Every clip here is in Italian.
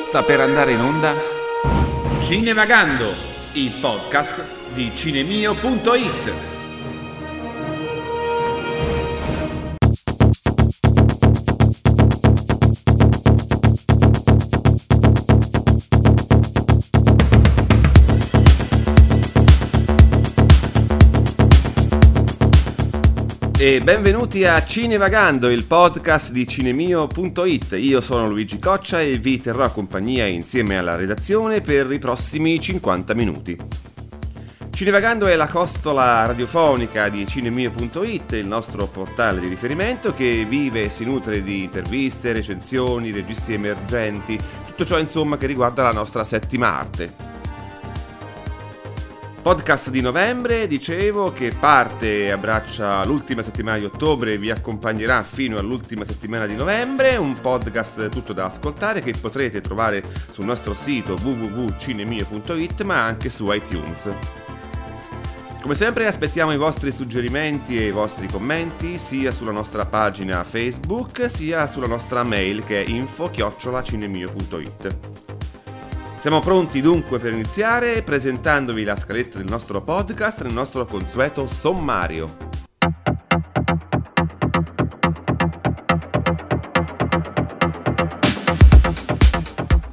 Sta per andare in onda Cinevagando, il podcast di cinemio.it. E benvenuti a Cinevagando, il podcast di cinemio.it. Io sono Luigi Coccia e vi terrò compagnia insieme alla redazione per i prossimi 50 minuti. Cinevagando è la costola radiofonica di cinemio.it, il nostro portale di riferimento che vive e si nutre di interviste, recensioni, registri emergenti, tutto ciò insomma che riguarda la nostra settima arte. Podcast di novembre, dicevo, che parte e abbraccia l'ultima settimana di ottobre e vi accompagnerà fino all'ultima settimana di novembre, un podcast tutto da ascoltare che potrete trovare sul nostro sito www.cinemio.it ma anche su iTunes. Come sempre aspettiamo i vostri suggerimenti e i vostri commenti sia sulla nostra pagina Facebook sia sulla nostra mail che è info-cinemio.it. Siamo pronti dunque per iniziare presentandovi la scaletta del nostro podcast nel nostro consueto sommario.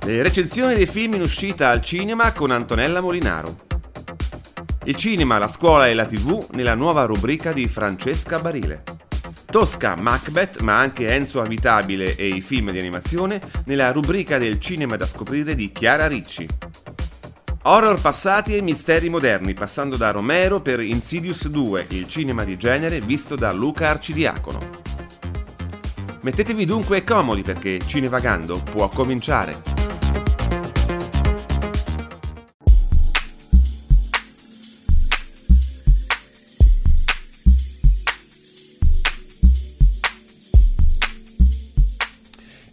Le recensioni dei film in uscita al cinema con Antonella Molinaro. Il cinema, la scuola e la tv nella nuova rubrica di Francesca Barile. Tosca, Macbeth, ma anche Enzo Avitabile e i film di animazione nella rubrica del cinema da scoprire di Chiara Ricci. Horror passati e misteri moderni, passando da Romero per Insidious 2, il cinema di genere visto da Luca Arcidiacono. Mettetevi dunque comodi perché Cinevagando può cominciare.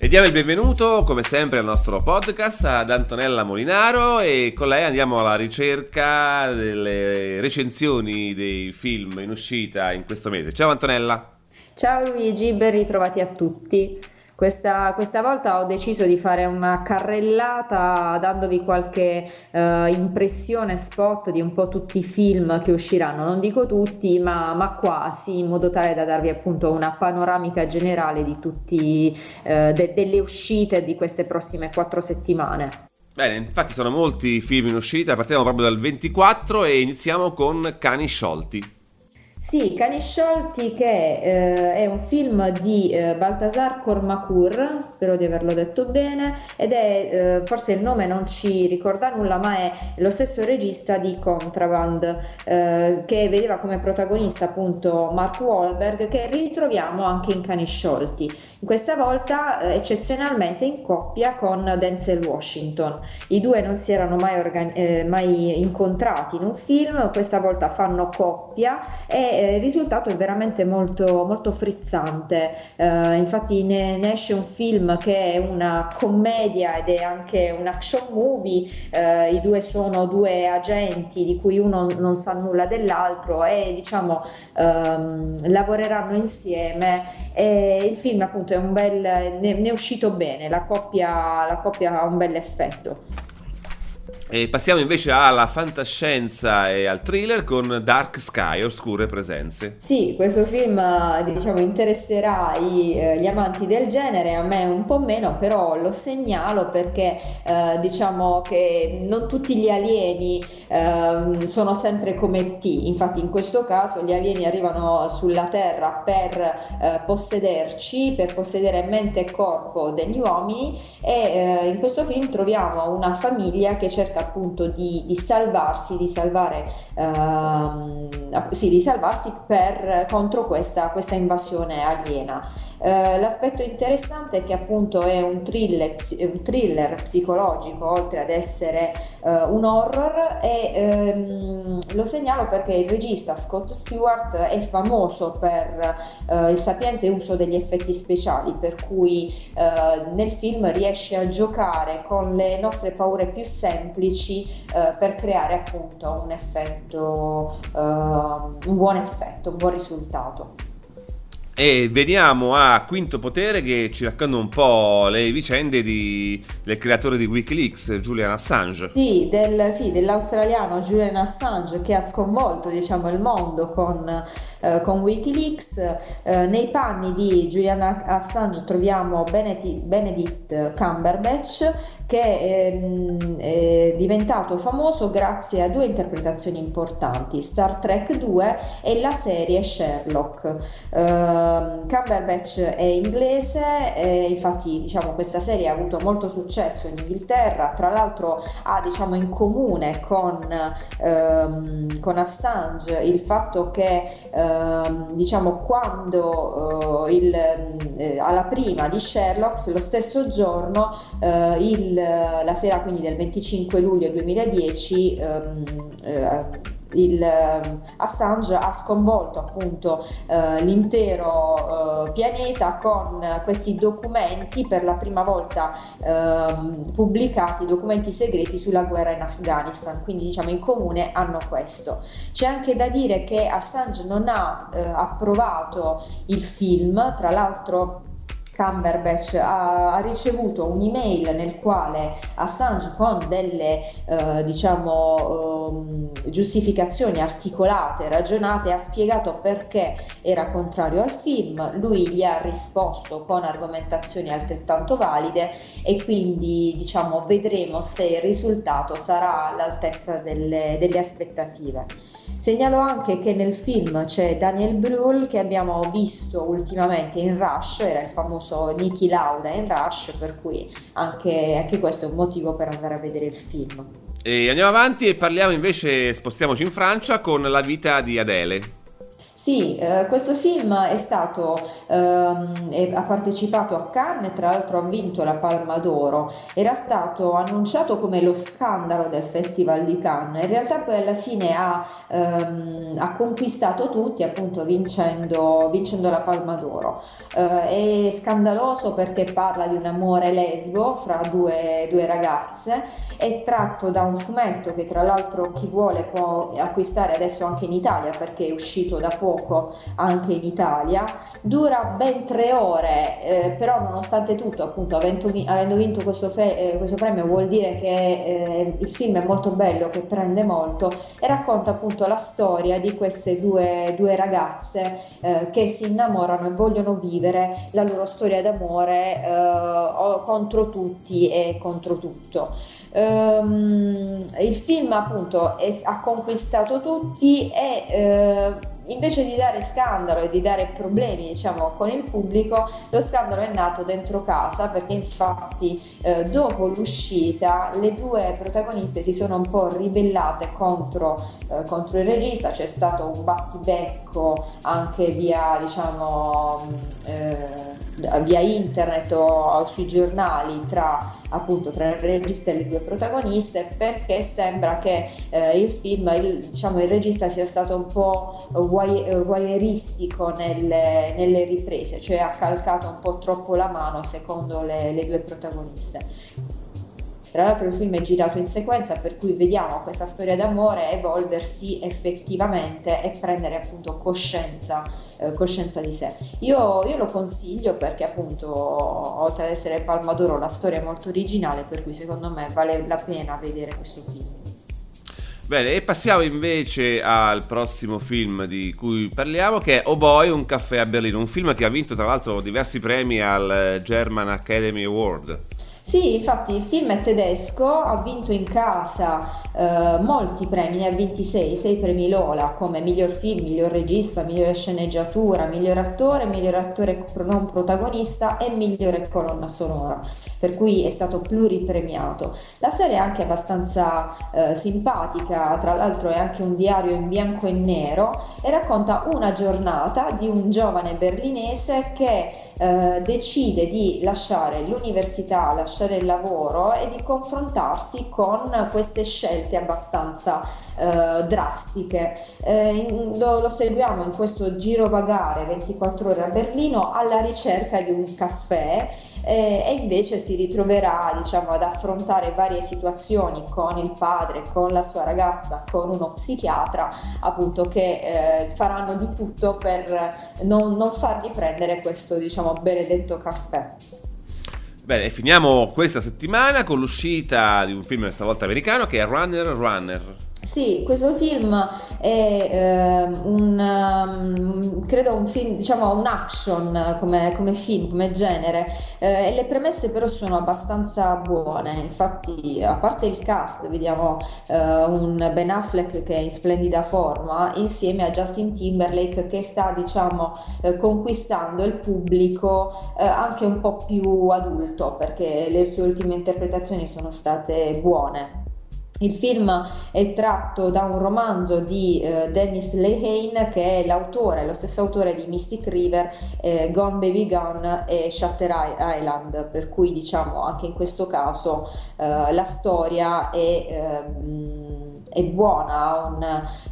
E diamo il benvenuto, come sempre, al nostro podcast ad Antonella Molinaro e con lei andiamo alla ricerca delle recensioni dei film in uscita in questo mese. Ciao Antonella! Ciao Luigi, ben ritrovati a tutti. Questa, questa, volta ho deciso di fare una carrellata dandovi qualche uh, impressione spot di un po' tutti i film che usciranno, non dico tutti, ma, ma quasi, in modo tale da darvi appunto una panoramica generale di tutti, uh, de, delle uscite di queste prossime quattro settimane. Bene, infatti sono molti film in uscita, partiamo proprio dal 24 e iniziamo con Cani sciolti. Sì, Cani sciolti che eh, è un film di eh, Baltasar Kormakur, spero di averlo detto bene, ed è eh, forse il nome non ci ricorda nulla, ma è lo stesso regista di Contraband, eh, che vedeva come protagonista appunto Mark Wahlberg, che ritroviamo anche in Cani sciolti. Questa volta eh, eccezionalmente in coppia con Denzel Washington. I due non si erano mai, organi- eh, mai incontrati in un film, questa volta fanno coppia e eh, il risultato è veramente molto, molto frizzante. Uh, infatti ne, ne, esce un film che è una commedia ed è anche un action movie. Uh, I due sono due agenti di cui uno non sa nulla dell'altro e diciamo um, lavoreranno insieme. E il film appunto è un bel, ne, ne è uscito bene, la coppia, la coppia ha un bel effetto. E passiamo invece alla fantascienza e al thriller con Dark Sky, Oscure Presenze. Sì, questo film diciamo interesserà i, eh, gli amanti del genere, a me un po' meno, però lo segnalo perché eh, diciamo che non tutti gli alieni eh, sono sempre come T, infatti in questo caso gli alieni arrivano sulla Terra per eh, possederci, per possedere mente e corpo degli uomini e eh, in questo film troviamo una famiglia che cerca appunto di, di salvarsi, di salvare, ehm, sì, di salvarsi per, contro questa, questa invasione aliena. Eh, l'aspetto interessante è che appunto è un thriller, un thriller psicologico oltre ad essere eh, un horror e ehm, lo segnalo perché il regista Scott Stewart è famoso per eh, il sapiente uso degli effetti speciali per cui eh, nel film riesce a giocare con le nostre paure più semplici eh, per creare appunto un effetto, un buon effetto, un buon risultato. E veniamo a Quinto Potere che ci racconta un po' le vicende di, del creatore di Wikileaks, Julian Assange. Sì, del, sì, dell'australiano Julian Assange che ha sconvolto diciamo, il mondo con, eh, con Wikileaks. Eh, nei panni di Julian Assange troviamo Benedict, Benedict Cumberbatch che è, è, diventato famoso grazie a due interpretazioni importanti, Star Trek 2 e la serie Sherlock. Uh, Cumberbatch è inglese, infatti diciamo, questa serie ha avuto molto successo in Inghilterra, tra l'altro ha diciamo, in comune con, uh, con, Assange il fatto che uh, diciamo, quando uh, il, eh, alla prima di Sherlock, lo stesso giorno il la sera quindi del 25 luglio 2010 um, uh, il, uh, Assange ha sconvolto appunto uh, l'intero uh, pianeta con questi documenti per la prima volta ehm, pubblicati, documenti segreti sulla guerra in Afghanistan, quindi diciamo in comune hanno questo. C'è anche da dire che Assange non ha approvato il film, tra l'altro Cumberbatch ha, ha, ricevuto un'email nel quale Assange con delle eh, diciamo um, giustificazioni articolate, ragionate, ha spiegato perché era contrario al film, lui gli ha risposto con argomentazioni altrettanto valide e quindi diciamo vedremo se il risultato sarà all'altezza delle, delle aspettative. Segnalo anche che nel film c'è Daniel Brühl che abbiamo visto ultimamente in Rush, era il famoso Niki Lauda in Rush, per cui anche, anche questo è un motivo per andare a vedere il film. E andiamo avanti e parliamo invece, spostiamoci in Francia con la vita di Adele. Sì, eh, questo film è stato, ehm, ha partecipato a Cannes tra l'altro ha vinto la Palma d'Oro. Era stato annunciato come lo scandalo del Festival di Cannes, in realtà poi alla fine ha, ehm, ha conquistato tutti appunto vincendo, vincendo la Palma d'Oro. Eh, è scandaloso perché parla di un amore lesbo fra due, due ragazze, è tratto da un fumetto che tra l'altro chi vuole può acquistare adesso anche in Italia perché è uscito da poco poco anche in Italia, dura ben tre ore, eh, però nonostante tutto, appunto, avendo, avendo vinto questo, fe- eh, questo, premio vuol dire che eh, il film è molto bello, che prende molto e racconta appunto la storia di queste due, due ragazze eh, che si innamorano e vogliono vivere la loro storia d'amore eh, contro tutti e contro tutto. Um, il film appunto è, ha conquistato tutti e uh, invece di dare scandalo e di dare problemi diciamo, con il pubblico, lo scandalo è nato dentro casa perché infatti eh, dopo l'uscita le due protagoniste si sono un po' ribellate contro, eh, contro il regista, c'è stato un battibecco anche via, diciamo, eh, via internet o sui giornali tra appunto tra il regista e le due protagoniste perché sembra che eh, il film, il, diciamo il regista sia stato un po' voyeuristico nelle, nelle, riprese, cioè ha calcato un po' troppo la mano secondo le, le due protagoniste. Tra l'altro il film è girato in sequenza per cui vediamo questa storia d'amore evolversi effettivamente e prendere appunto coscienza, eh, coscienza di sé. Io, io, lo consiglio perché appunto oltre ad essere Palma d'Oro la storia è molto originale per cui secondo me vale la pena vedere questo film. Bene, e passiamo invece al prossimo film di cui parliamo, che è Oh Boy, un caffè a Berlino, un film che ha vinto tra l'altro diversi premi al German Academy Award. Sì, infatti il film è tedesco, ha vinto in casa eh, molti premi, ne ha 26, 6 premi Lola come miglior film, miglior regista, migliore sceneggiatura, miglior attore, miglior attore non protagonista e migliore colonna sonora per cui è stato pluripremiato. La serie è anche abbastanza eh, simpatica, tra l'altro è anche un diario in bianco e nero e racconta una giornata di un giovane berlinese che eh, decide di lasciare l'università, lasciare il lavoro e di confrontarsi con queste scelte abbastanza eh, drastiche. Eh, lo, lo, seguiamo in questo girovagare 24 ore a Berlino alla ricerca di un caffè eh, e invece si ritroverà diciamo, ad affrontare varie situazioni con il padre, con la sua ragazza, con uno psichiatra, appunto che eh, faranno di tutto per non, non fargli prendere questo diciamo, benedetto caffè. Bene, finiamo questa settimana con l'uscita di un film stavolta americano che è Runner Runner. Sì, questo film è eh, un, um, credo un film, diciamo un action come, come film, come genere, eh, e le premesse però sono abbastanza buone, infatti a parte il cast vediamo eh, un Ben Affleck che è in splendida forma insieme a Justin Timberlake che sta diciamo eh, conquistando il pubblico eh, anche un po' più adulto perché le sue ultime interpretazioni sono state buone. Il film è tratto da un romanzo di eh, Dennis Lehane che è l'autore, lo stesso autore di Mystic River, eh, Gone Baby Gone e Shutter Island, per cui diciamo anche in questo caso eh, la storia è, ehm, è buona, ha un,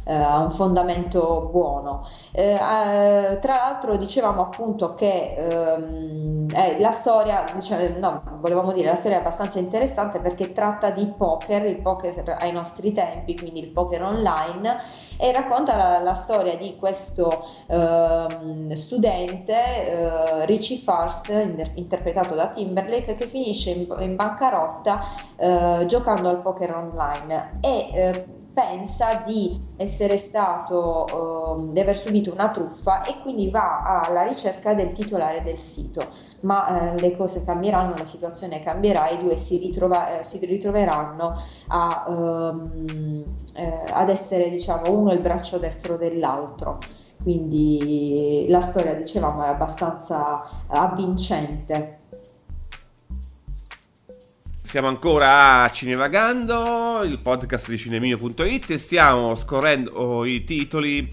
eh, un, fondamento buono. Eh, tra l'altro dicevamo appunto che ehm, la storia, diciamo, no, volevamo dire, la storia è abbastanza interessante perché tratta di poker, il poker ai nostri tempi, quindi il poker online, e racconta la, la storia di questo uh, studente, uh, Richie Farst, interpretato da Timberlake, che finisce in, in bancarotta uh, giocando al poker online. E pensa di essere stato, uh, di aver subito una truffa e quindi va alla ricerca del titolare del sito. Ma uh, le cose cambieranno, la situazione cambierà, i due si, ritrova, uh, si ritroveranno a, um, ad essere, diciamo, uno il braccio destro dell'altro. Quindi la storia, dicevamo, è abbastanza avvincente. Siamo ancora a Cinevagando, il podcast di cinemio.it e stiamo scorrendo i titoli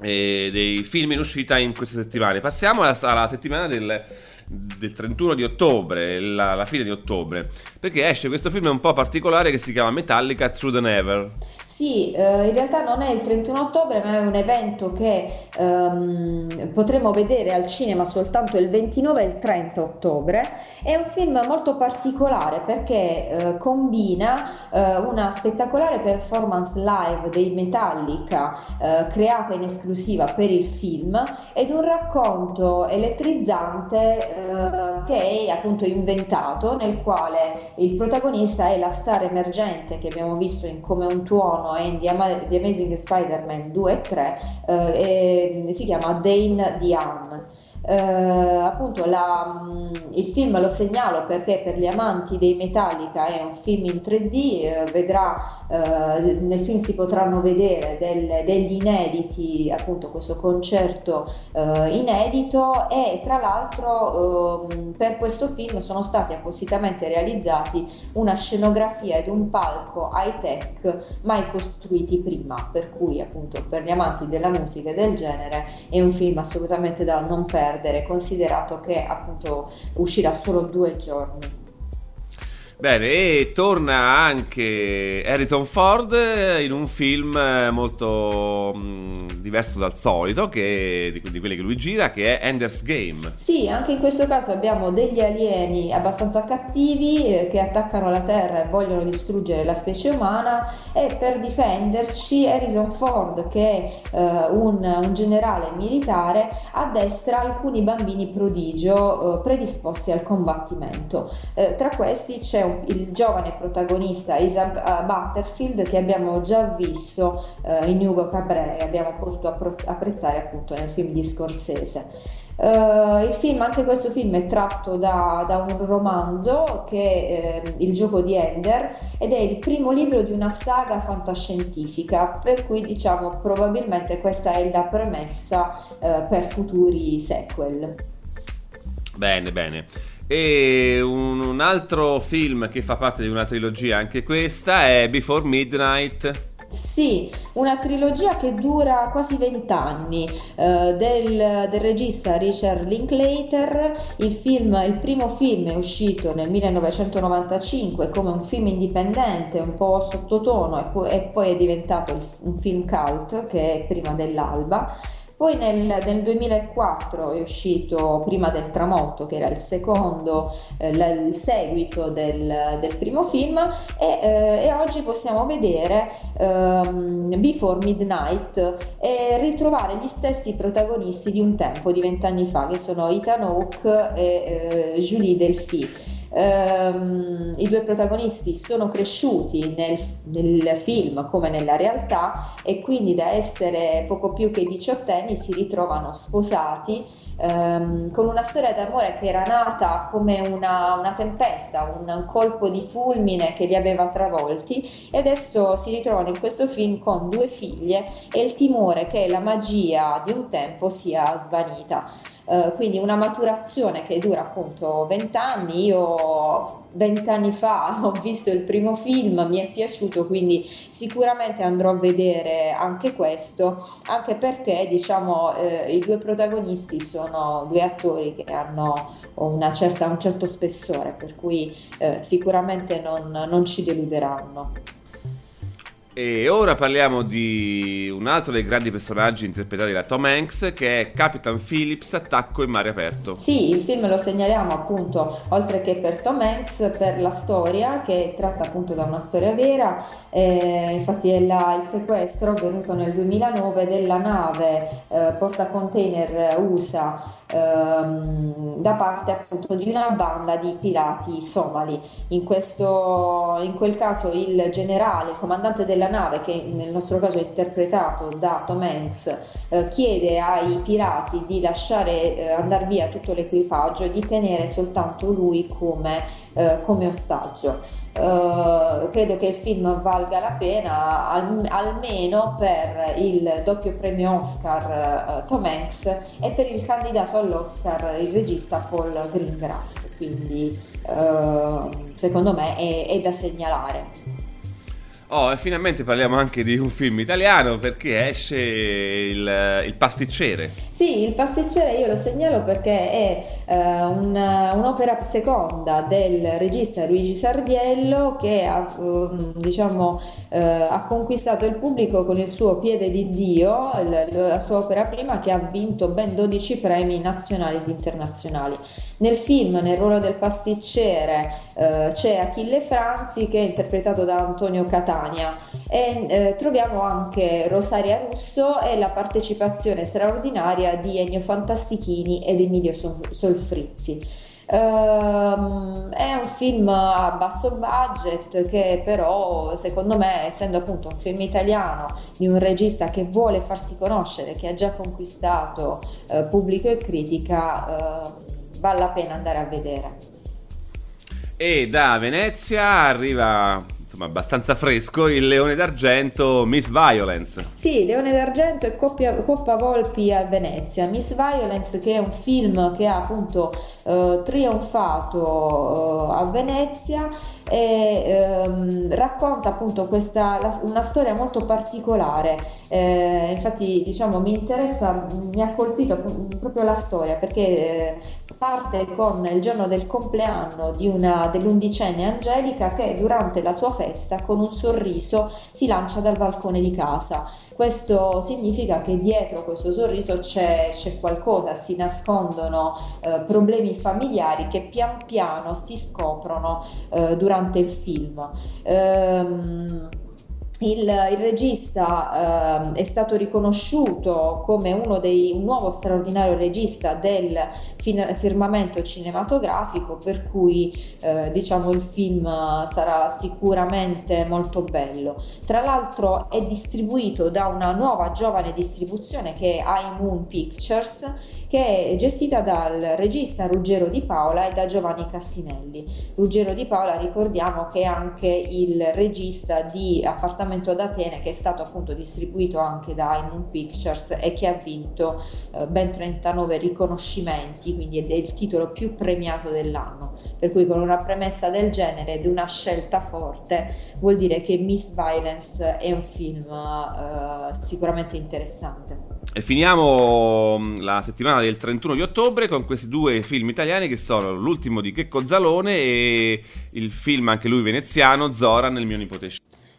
eh, dei film in uscita in queste settimane. Passiamo alla, alla settimana del, del, 31 di ottobre, la, la fine di ottobre, perché esce questo film un po' particolare che si chiama Metallica Through the Never. Sì, eh, in realtà non è il 31 ottobre, ma è un evento che ehm, potremo vedere al cinema soltanto il 29 e il 30 ottobre. È un film molto particolare perché eh, combina eh, una spettacolare performance live dei Metallica eh, creata in esclusiva per il film ed un racconto elettrizzante eh, che è appunto inventato, nel quale il protagonista è la star emergente che abbiamo visto in Come un tuono sono in The, Ama- The Amazing Spider-Man 2 e 3 eh, e si chiama Dane Diane. Eh, appunto la, mm, il film lo segnalo perché per gli amanti dei Metallica è un film in 3D, eh, vedrà eh, nel film si potranno vedere del, degli inediti, appunto questo concerto eh, inedito e tra l'altro eh, per questo film sono stati appositamente realizzati una scenografia ed un palco high tech mai costruiti prima, per cui appunto per gli amanti della musica e del genere è un film assolutamente da non perdere, considerato che appunto uscirà solo due giorni. Bene, e torna anche Harrison Ford in un film molto mm, diverso dal solito, che, di, di, quelli che lui gira, che è Ender's Game. Sì, anche in questo caso abbiamo degli alieni abbastanza cattivi eh, che attaccano la Terra e vogliono distruggere la specie umana e per difenderci Harrison Ford, che è eh, un, un, generale militare, addestra alcuni bambini prodigio eh, predisposti al combattimento. Eh, tra questi c'è il giovane protagonista Isa Butterfield che abbiamo già visto uh, in Hugo Cabré e abbiamo potuto apprezzare appunto nel film di Scorsese. Uh, il film, anche questo film è tratto da, da un romanzo che è eh, Il gioco di Ender ed è il primo libro di una saga fantascientifica, per cui diciamo probabilmente questa è la premessa uh, per futuri sequel. Bene, bene. E un, un, altro film che fa parte di una trilogia, anche questa, è Before Midnight. Sì, una trilogia che dura quasi vent'anni eh, del, del, regista Richard Linklater. Il, film, il primo film è uscito nel 1995 come un film indipendente, un po' sottotono, e poi, e poi è diventato un film cult che è prima dell'alba Poi nel, nel 2004 è uscito Prima del tramonto, che era il secondo, eh, il seguito del, del, primo film, e, eh, e oggi possiamo vedere ehm, Before Midnight e ritrovare gli stessi protagonisti di un tempo, di vent'anni fa, che sono Ethan Hawke e eh, Julie Delphi. Um, I due protagonisti sono cresciuti nel, nel, film come nella realtà e quindi da essere poco più che diciottenni si ritrovano sposati um, con una storia d'amore che era nata come una, una tempesta, un, un, colpo di fulmine che li aveva travolti e adesso si ritrovano in questo film con due figlie e il timore che la magia di un tempo sia svanita. Eh, quindi una maturazione che dura appunto 20 anni. Io 20 anni fa ho visto il primo film, mi è piaciuto, quindi sicuramente andrò a vedere anche questo, anche perché diciamo eh, i due protagonisti sono due attori che hanno certa, un certo spessore, per cui eh, sicuramente non, non ci deluderanno. E ora parliamo di un altro dei grandi personaggi interpretati da Tom Hanks che è Capitan Phillips Attacco in mare aperto. Sì, il film lo segnaliamo appunto, oltre che per Tom Hanks, per la storia che tratta appunto da una storia vera, eh, infatti è la, il sequestro avvenuto nel 2009 della nave eh, portacontainer USA ehm, da parte appunto di una banda di pirati somali. In, questo, in quel caso il generale, il comandante della nave, che nel nostro caso è interpretato da Tom Hanks, eh, chiede ai pirati di lasciare eh, andare via tutto l'equipaggio e di tenere soltanto lui come, eh, come ostaggio. Uh, credo che il film valga la pena al, almeno per il doppio premio Oscar uh, Tom Hanks e per il candidato all'Oscar il regista Paul Greengrass quindi uh, secondo me è, è da segnalare Oh, e finalmente parliamo anche di un film italiano perché esce il, il pasticcere. Sì, il pasticcere io lo segnalo perché è uh, un, un'opera seconda del regista Luigi Sardiello che ha, uh, diciamo, uh, ha conquistato il pubblico con il suo Piede di Dio, la, la sua opera prima che ha vinto ben 12 premi nazionali ed internazionali. Nel film, nel ruolo del pasticcere, eh, c'è Achille Franzi che è interpretato da Antonio Catania e eh, troviamo anche Rosaria Russo e la partecipazione straordinaria di Ennio Fantastichini ed Emilio Solfrizzi. Um, è un film a basso budget che però secondo me essendo appunto un film italiano di un regista che vuole farsi conoscere, che ha già conquistato uh, pubblico e critica, uh, vale la pena andare a vedere. E da Venezia arriva insomma abbastanza fresco il Leone d'Argento Miss Violence. Sì, Leone d'Argento e Coppia, Coppa Volpi a Venezia. Miss Violence che è un film che ha appunto eh, trionfato eh, a Venezia e ehm, racconta appunto questa, la, una storia molto particolare. Eh, infatti diciamo mi interessa, mi ha colpito proprio la storia perché eh, parte con il giorno del compleanno una, dell'undicenne Angelica che durante la sua festa con un sorriso si lancia dal balcone di casa. Questo significa che dietro questo sorriso c'è, c'è qualcosa, si nascondono eh, problemi familiari che pian piano si scoprono eh, durante il film. Ehm, il, il, regista eh, è stato riconosciuto come uno dei, un nuovo straordinario regista del firmamento cinematografico, per cui eh, diciamo il film sarà sicuramente molto bello. Tra l'altro è distribuito da una nuova giovane distribuzione che è iMoon Pictures che è gestita dal regista Ruggero Di Paola e da Giovanni Cassinelli. Ruggero Di Paola ricordiamo che è anche il regista di Appartamento ad Atene che è stato appunto distribuito anche da Immune Pictures e che ha vinto eh, ben 39 riconoscimenti, quindi è il titolo più premiato dell'anno. Per cui con una premessa del genere ed una scelta forte vuol dire che Miss Violence è un film eh, sicuramente interessante. E finiamo mm, la settimana del 31 di ottobre con questi due film italiani che sono l'ultimo di Checco Zalone e il film anche lui veneziano Zora nel mio nipote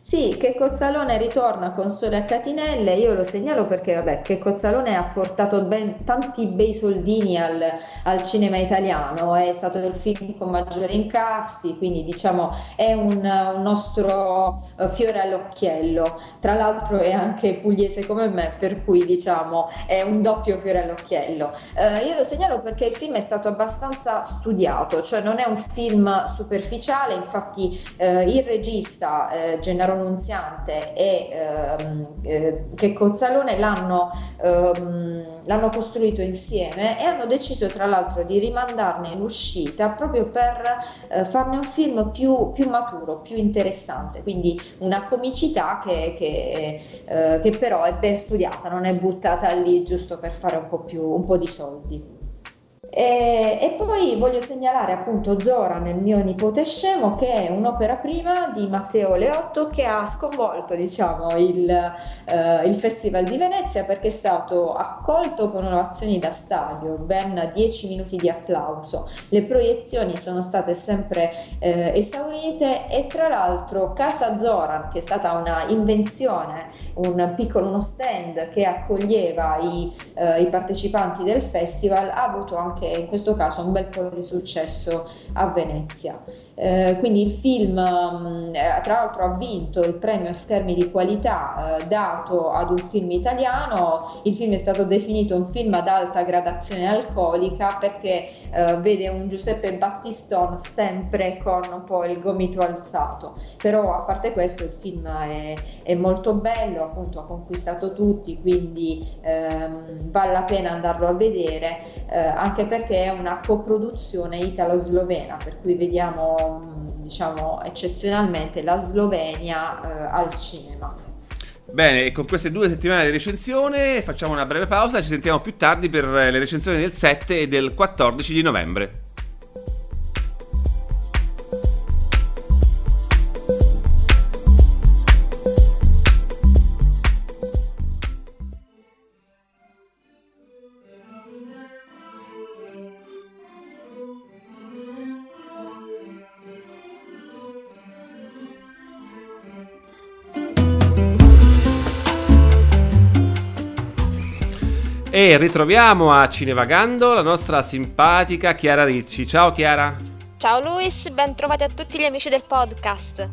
Sì, che Cozzalone ritorna con Sole a Catinelle, io lo segnalo perché vabbè, che Cozzalone ha portato ben, tanti bei soldini al, al, cinema italiano, è stato il film con maggiori incassi, quindi diciamo è un, un nostro uh, fiore all'occhiello, tra l'altro è anche pugliese come me, per cui diciamo è un doppio fiore all'occhiello. Uh, io lo segnalo perché il film è stato abbastanza studiato, cioè non è un film superficiale, infatti uh, il regista Gennaro Nunziante e ehm, eh, che Cozzalone l'hanno, ehm, l'hanno costruito insieme e hanno deciso tra l'altro di rimandarne l'uscita proprio per eh, farne un film più, più, maturo, più interessante, quindi una comicità che, che, eh, che però è ben studiata, non è buttata lì giusto per fare un po', più, un po di soldi. E, e, poi voglio segnalare appunto Zora nel mio nipote scemo che è un'opera prima di Matteo Leotto che ha sconvolto diciamo il, eh, il Festival di Venezia perché è stato accolto con ovazioni da stadio, ben 10 minuti di applauso, le proiezioni sono state sempre eh, esaurite e tra l'altro Casa Zoran che è stata una invenzione, un piccolo uno stand che accoglieva i, eh, i partecipanti del festival ha avuto anche anche in questo caso un bel po' di successo a Venezia. Eh, quindi il film mm, eh, tra l'altro ha vinto il premio schermi di qualità eh, dato ad un film italiano, il film è stato definito un film ad alta gradazione alcolica perché eh, vede un Giuseppe Battiston sempre con un po' il gomito alzato, però a parte questo il film è, è molto bello, appunto ha conquistato tutti, quindi ehm, vale la pena andarlo a vedere, eh, anche perché è una coproduzione italo-slovena, per cui vediamo diciamo eccezionalmente la Slovenia eh, al cinema. Bene, e con queste due settimane di recensione facciamo una breve pausa, ci sentiamo più tardi per le recensioni del 7 e del 14 di novembre. E ritroviamo a Cinevagando la nostra simpatica Chiara Ricci. Ciao Chiara. Ciao Luis, ben trovati a tutti gli amici del podcast.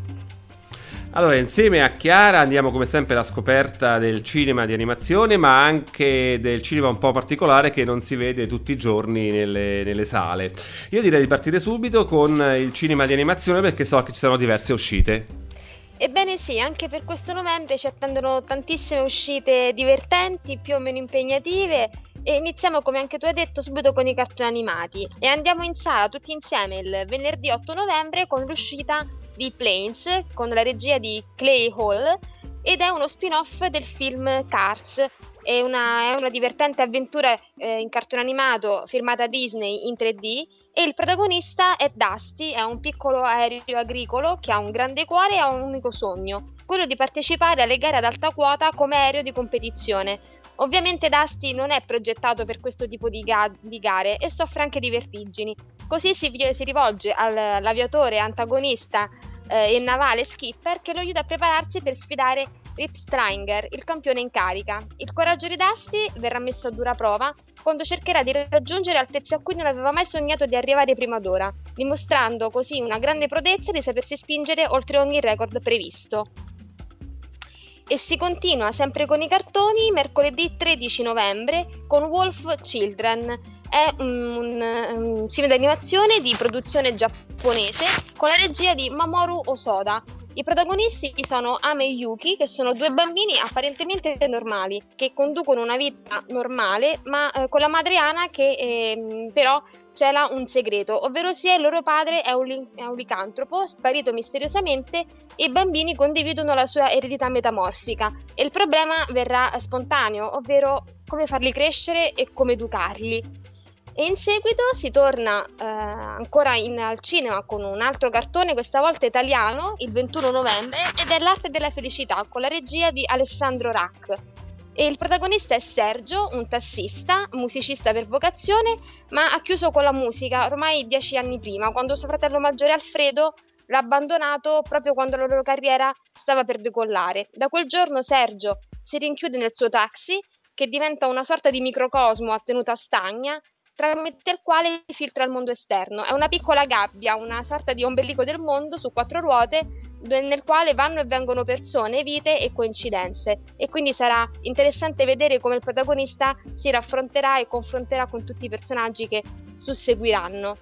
Allora, insieme a Chiara andiamo come sempre alla scoperta del cinema di animazione, ma anche del cinema un po' particolare che non si vede tutti i giorni nelle, nelle sale. Io direi di partire subito con il cinema di animazione perché so che ci sono diverse uscite. Ebbene sì, anche per questo novembre ci attendono tantissime uscite divertenti, più o meno impegnative. E iniziamo come anche tu hai detto subito con i cartoni animati. E andiamo in sala tutti insieme il venerdì 8 novembre con l'uscita di Planes con la regia di Clay Hall ed è uno spin-off del film Cars è una, è una divertente avventura eh, in cartone animato firmata Disney in 3D e il protagonista è Dusty, è un piccolo aereo agricolo che ha un grande cuore e ha un unico sogno, quello di partecipare alle gare ad alta quota come aereo di competizione. Ovviamente Dusty non è progettato per questo tipo di, ga- di gare e soffre anche di vertigini. Così si, si rivolge all'aviatore antagonista eh, e navale Skipper che lo aiuta a prepararsi per sfidare Rip Stringer, il campione in carica. Il coraggio di Dusty verrà messo a dura prova quando cercherà di raggiungere altezze a cui non aveva mai sognato di arrivare prima d'ora, dimostrando così una grande prodezza di sapersi spingere oltre ogni record previsto. E si continua sempre con i cartoni mercoledì 13 novembre con Wolf Children. È un, un film d'animazione di produzione giapponese con la regia di Mamoru Osoda, i protagonisti sono Ame e Yuki, che sono due bambini apparentemente normali, che conducono una vita normale, ma eh, con la madre Ana che eh, però cela un segreto, ovvero sia il loro padre è un, è un licantropo, sparito misteriosamente, e i bambini condividono la sua eredità metamorfica. E il problema verrà spontaneo, ovvero come farli crescere e come educarli. E in seguito si torna eh, ancora in, al cinema con un altro cartone, questa volta italiano, il 21 novembre, ed è L'arte della felicità con la regia di Alessandro Rack. E il protagonista è Sergio, un tassista, musicista per vocazione, ma ha chiuso con la musica ormai dieci anni prima, quando suo fratello maggiore Alfredo l'ha abbandonato proprio quando la loro carriera stava per decollare. Da quel giorno Sergio si rinchiude nel suo taxi, che diventa una sorta di microcosmo a tenuta stagna, tramite il quale filtra il mondo esterno. È una piccola gabbia, una sorta di ombelico del mondo su quattro ruote nel quale vanno e vengono persone, vite e coincidenze e quindi sarà interessante vedere come il protagonista si raffronterà e confronterà con tutti i personaggi che susseguiranno.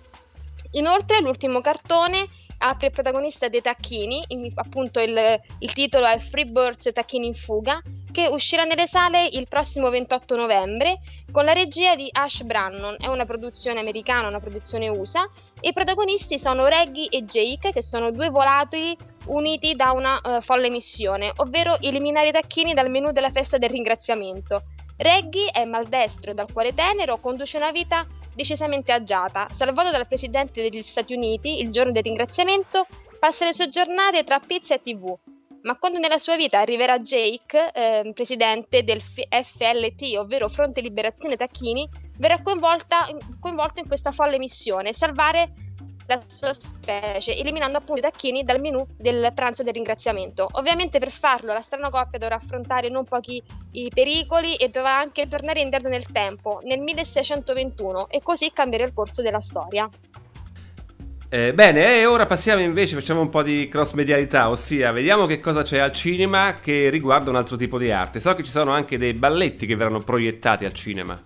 Inoltre l'ultimo cartone apre il protagonista dei Tacchini, appunto il, il titolo è Freebirds Tacchini in fuga, che uscirà nelle sale il prossimo 28 novembre con la regia di Ash Brannon, è una produzione americana, una produzione USA, e i protagonisti sono Reggie e Jake, che sono due volatili uniti da una uh, folle missione, ovvero eliminare i tacchini dal menù della festa del ringraziamento. Reggie è maldestro dal cuore tenero, conduce una vita decisamente agiata. Salvato dal presidente degli Stati Uniti il giorno del ringraziamento, passa le sue giornate tra pizza e tv. Ma quando nella sua vita arriverà Jake, eh, presidente del FLT, ovvero Fronte Liberazione Tacchini, verrà coinvolto in questa folle missione, salvare la sua specie, eliminando appunto i tacchini dal menù del pranzo del ringraziamento. Ovviamente per farlo la strana coppia dovrà affrontare non pochi pericoli e dovrà anche tornare indietro nel tempo, nel 1621, e così cambiare il corso della storia. Eh, bene, e ora passiamo invece, facciamo un po' di cross medialità, ossia vediamo che cosa c'è al cinema che riguarda un altro tipo di arte. So che ci sono anche dei balletti che verranno proiettati al cinema.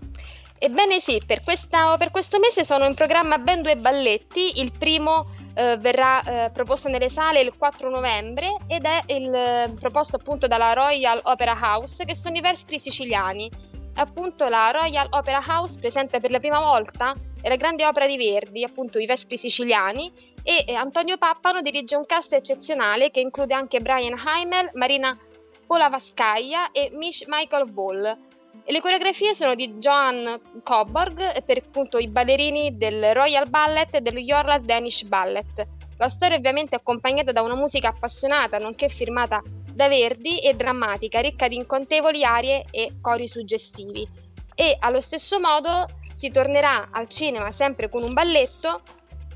Ebbene sì, per, questa, per, questo mese sono in programma ben due balletti, il primo eh, verrà eh, proposto nelle sale il 4 novembre ed è il, eh, proposto appunto dalla Royal Opera House che sono i Vespri siciliani. Appunto la Royal Opera House presenta per la prima volta la grande opera di Verdi, appunto i Vespri siciliani, e eh, Antonio Pappano dirige un cast eccezionale che include anche Brian Heimel, Marina Polavascaia e Michael Ball. Le coreografie sono di Joan Coburg per appunto i ballerini del Royal Ballet e del Royal Danish Ballet. La storia ovviamente è accompagnata da una musica appassionata, nonché firmata da Verdi e drammatica, ricca di incontevoli arie e cori suggestivi. E allo stesso modo si tornerà al cinema sempre con un balletto,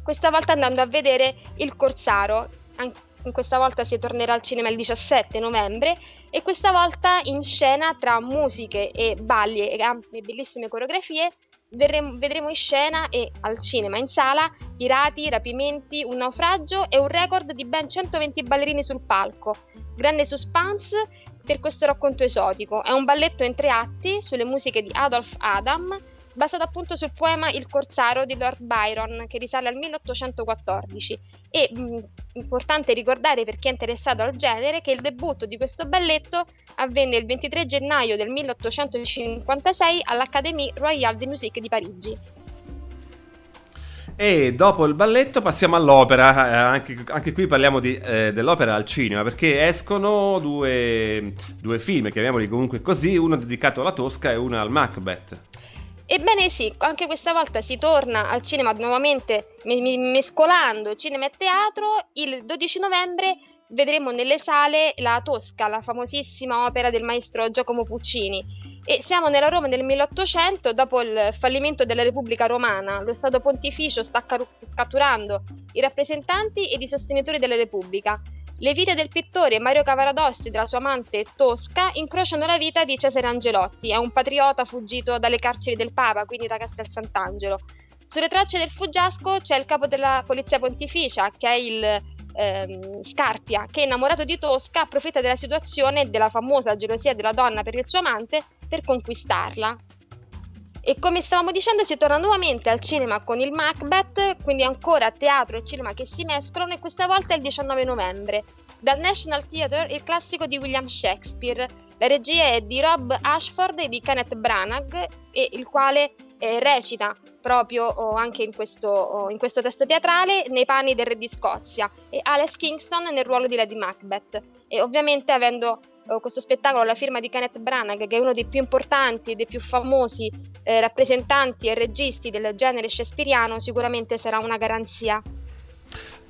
questa volta andando a vedere Il Corsaro, anche questa volta si tornerà al cinema il 17 novembre e questa volta in scena tra musiche e balli e, e bellissime coreografie vedremo, vedremo in scena e al cinema in sala pirati, rapimenti, un naufragio e un record di ben 120 ballerini sul palco. Grande suspense per questo racconto esotico. È un balletto in tre atti sulle musiche di Adolf Adam basato appunto sul poema Il Corsaro di Lord Byron che risale al 1814 e mh, importante ricordare per chi è interessato al genere che il debutto di questo balletto avvenne il 23 gennaio del 1856 all'Académie Royale de Musique di Parigi. E dopo il balletto passiamo all'opera, eh, anche, anche, qui parliamo di, eh, dell'opera al cinema, perché escono due, due film, chiamiamoli comunque così, uno dedicato alla Tosca e uno al Macbeth. Ebbene sì, anche questa volta si torna al cinema nuovamente mescolando cinema e teatro. Il 12 novembre vedremo nelle sale La Tosca, la famosissima opera del maestro Giacomo Puccini. E siamo nella Roma del 1800, dopo il fallimento della Repubblica Romana. Lo Stato Pontificio sta catturando i rappresentanti ed i sostenitori della Repubblica le vite del pittore Mario Cavaradossi e della sua amante Tosca incrociano la vita di Cesare Angelotti, è un patriota fuggito dalle carceri del Papa, quindi da Castel Sant'Angelo. Sulle tracce del fuggiasco c'è il capo della polizia pontificia, che è il ehm, Scarpia, che innamorato di Tosca approfitta della situazione della famosa gelosia della donna per il suo amante per conquistarla. E come stavamo dicendo, si torna nuovamente al cinema con il Macbeth, quindi ancora teatro e cinema che si mescolano, e questa volta è il 19 novembre. Dal National Theatre il classico di William Shakespeare. La regia è di Rob Ashford e di Kenneth Branagh, il quale eh, recita proprio oh, anche in questo, oh, in questo, testo teatrale nei panni del re di Scozia e Alex Kingston nel ruolo di Lady Macbeth. E ovviamente avendo oh, questo spettacolo alla firma di Kenneth Branagh, che è uno dei più importanti e dei più famosi eh, rappresentanti e registi del genere shakespeariano, sicuramente sarà una garanzia.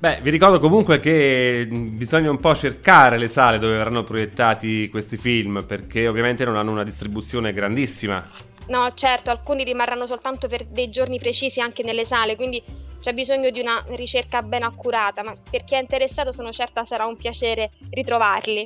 Beh, vi ricordo comunque che bisogna un po' cercare le sale dove verranno proiettati questi film, perché ovviamente non hanno una distribuzione grandissima. No, certo, alcuni rimarranno soltanto per dei giorni precisi anche nelle sale, quindi c'è bisogno di una ricerca ben accurata, ma per chi è interessato sono certa sarà un piacere ritrovarli.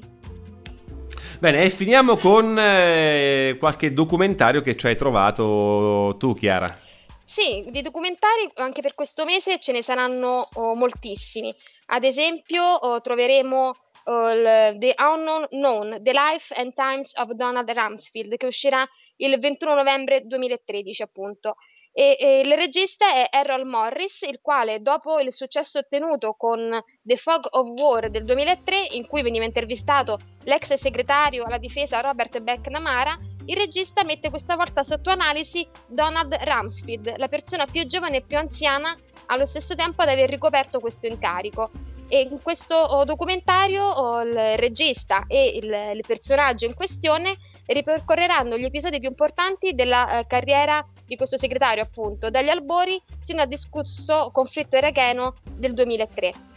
Bene, e finiamo con eh, qualche documentario che ci hai trovato tu, Chiara. Sì, di documentari anche per questo mese ce ne saranno oh, moltissimi. Ad esempio, oh, troveremo il, The Unknown Known, The Life and Times of Donald Rumsfeld, che uscirà il 21 novembre 2013, appunto. E, e, il regista è Errol Morris, il quale dopo il successo ottenuto con The Fog of War del 2003, in cui veniva intervistato l'ex segretario alla difesa Robert McNamara, il regista mette questa volta sotto analisi Donald Rumsfeld, la persona più giovane e più anziana allo stesso tempo ad aver ricoperto questo incarico. E in questo oh, documentario oh, il regista e il, il personaggio in questione ripercorreranno gli episodi più importanti della eh, carriera di questo segretario, appunto, dagli albori sino al discusso conflitto iracheno del 2003.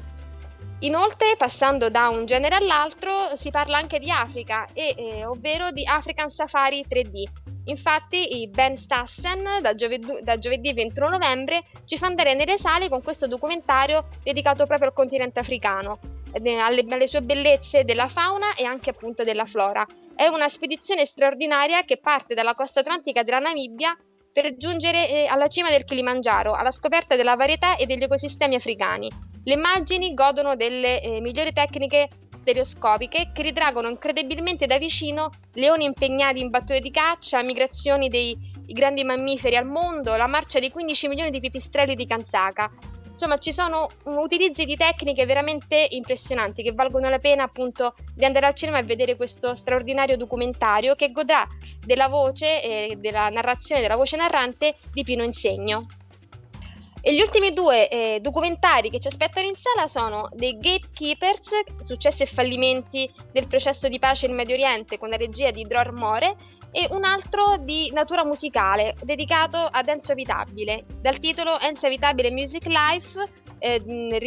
Inoltre, passando da un genere all'altro, si parla anche di Africa, e, eh, ovvero di African Safari 3D. Infatti, Ben Stassen, da giovedì, da giovedì 21 novembre, ci fa andare nelle sale con questo documentario dedicato proprio al continente africano, alle, alle sue bellezze della fauna e anche appunto della flora. È una spedizione straordinaria che parte dalla costa atlantica della Namibia per giungere eh, alla cima del Kilimangiaro, alla scoperta della varietà e degli ecosistemi africani. Le immagini godono delle eh, migliori tecniche stereoscopiche che ritraggono incredibilmente da vicino leoni impegnati in battute di caccia, migrazioni dei grandi mammiferi al mondo, la marcia di 15 milioni di pipistrelli di Kanzaka, Insomma, ci sono utilizzi di tecniche veramente impressionanti che valgono la pena appunto di andare al cinema e vedere questo straordinario documentario che godrà della voce e della narrazione della voce narrante di Pino Insegno. E gli ultimi due eh, documentari che ci aspettano in sala sono The Gatekeepers, successi e fallimenti del processo di pace in Medio Oriente con la regia di Dror More e un altro di natura musicale dedicato ad Enzo Evitabile, dal titolo Enzo Evitabile Music Life, eh,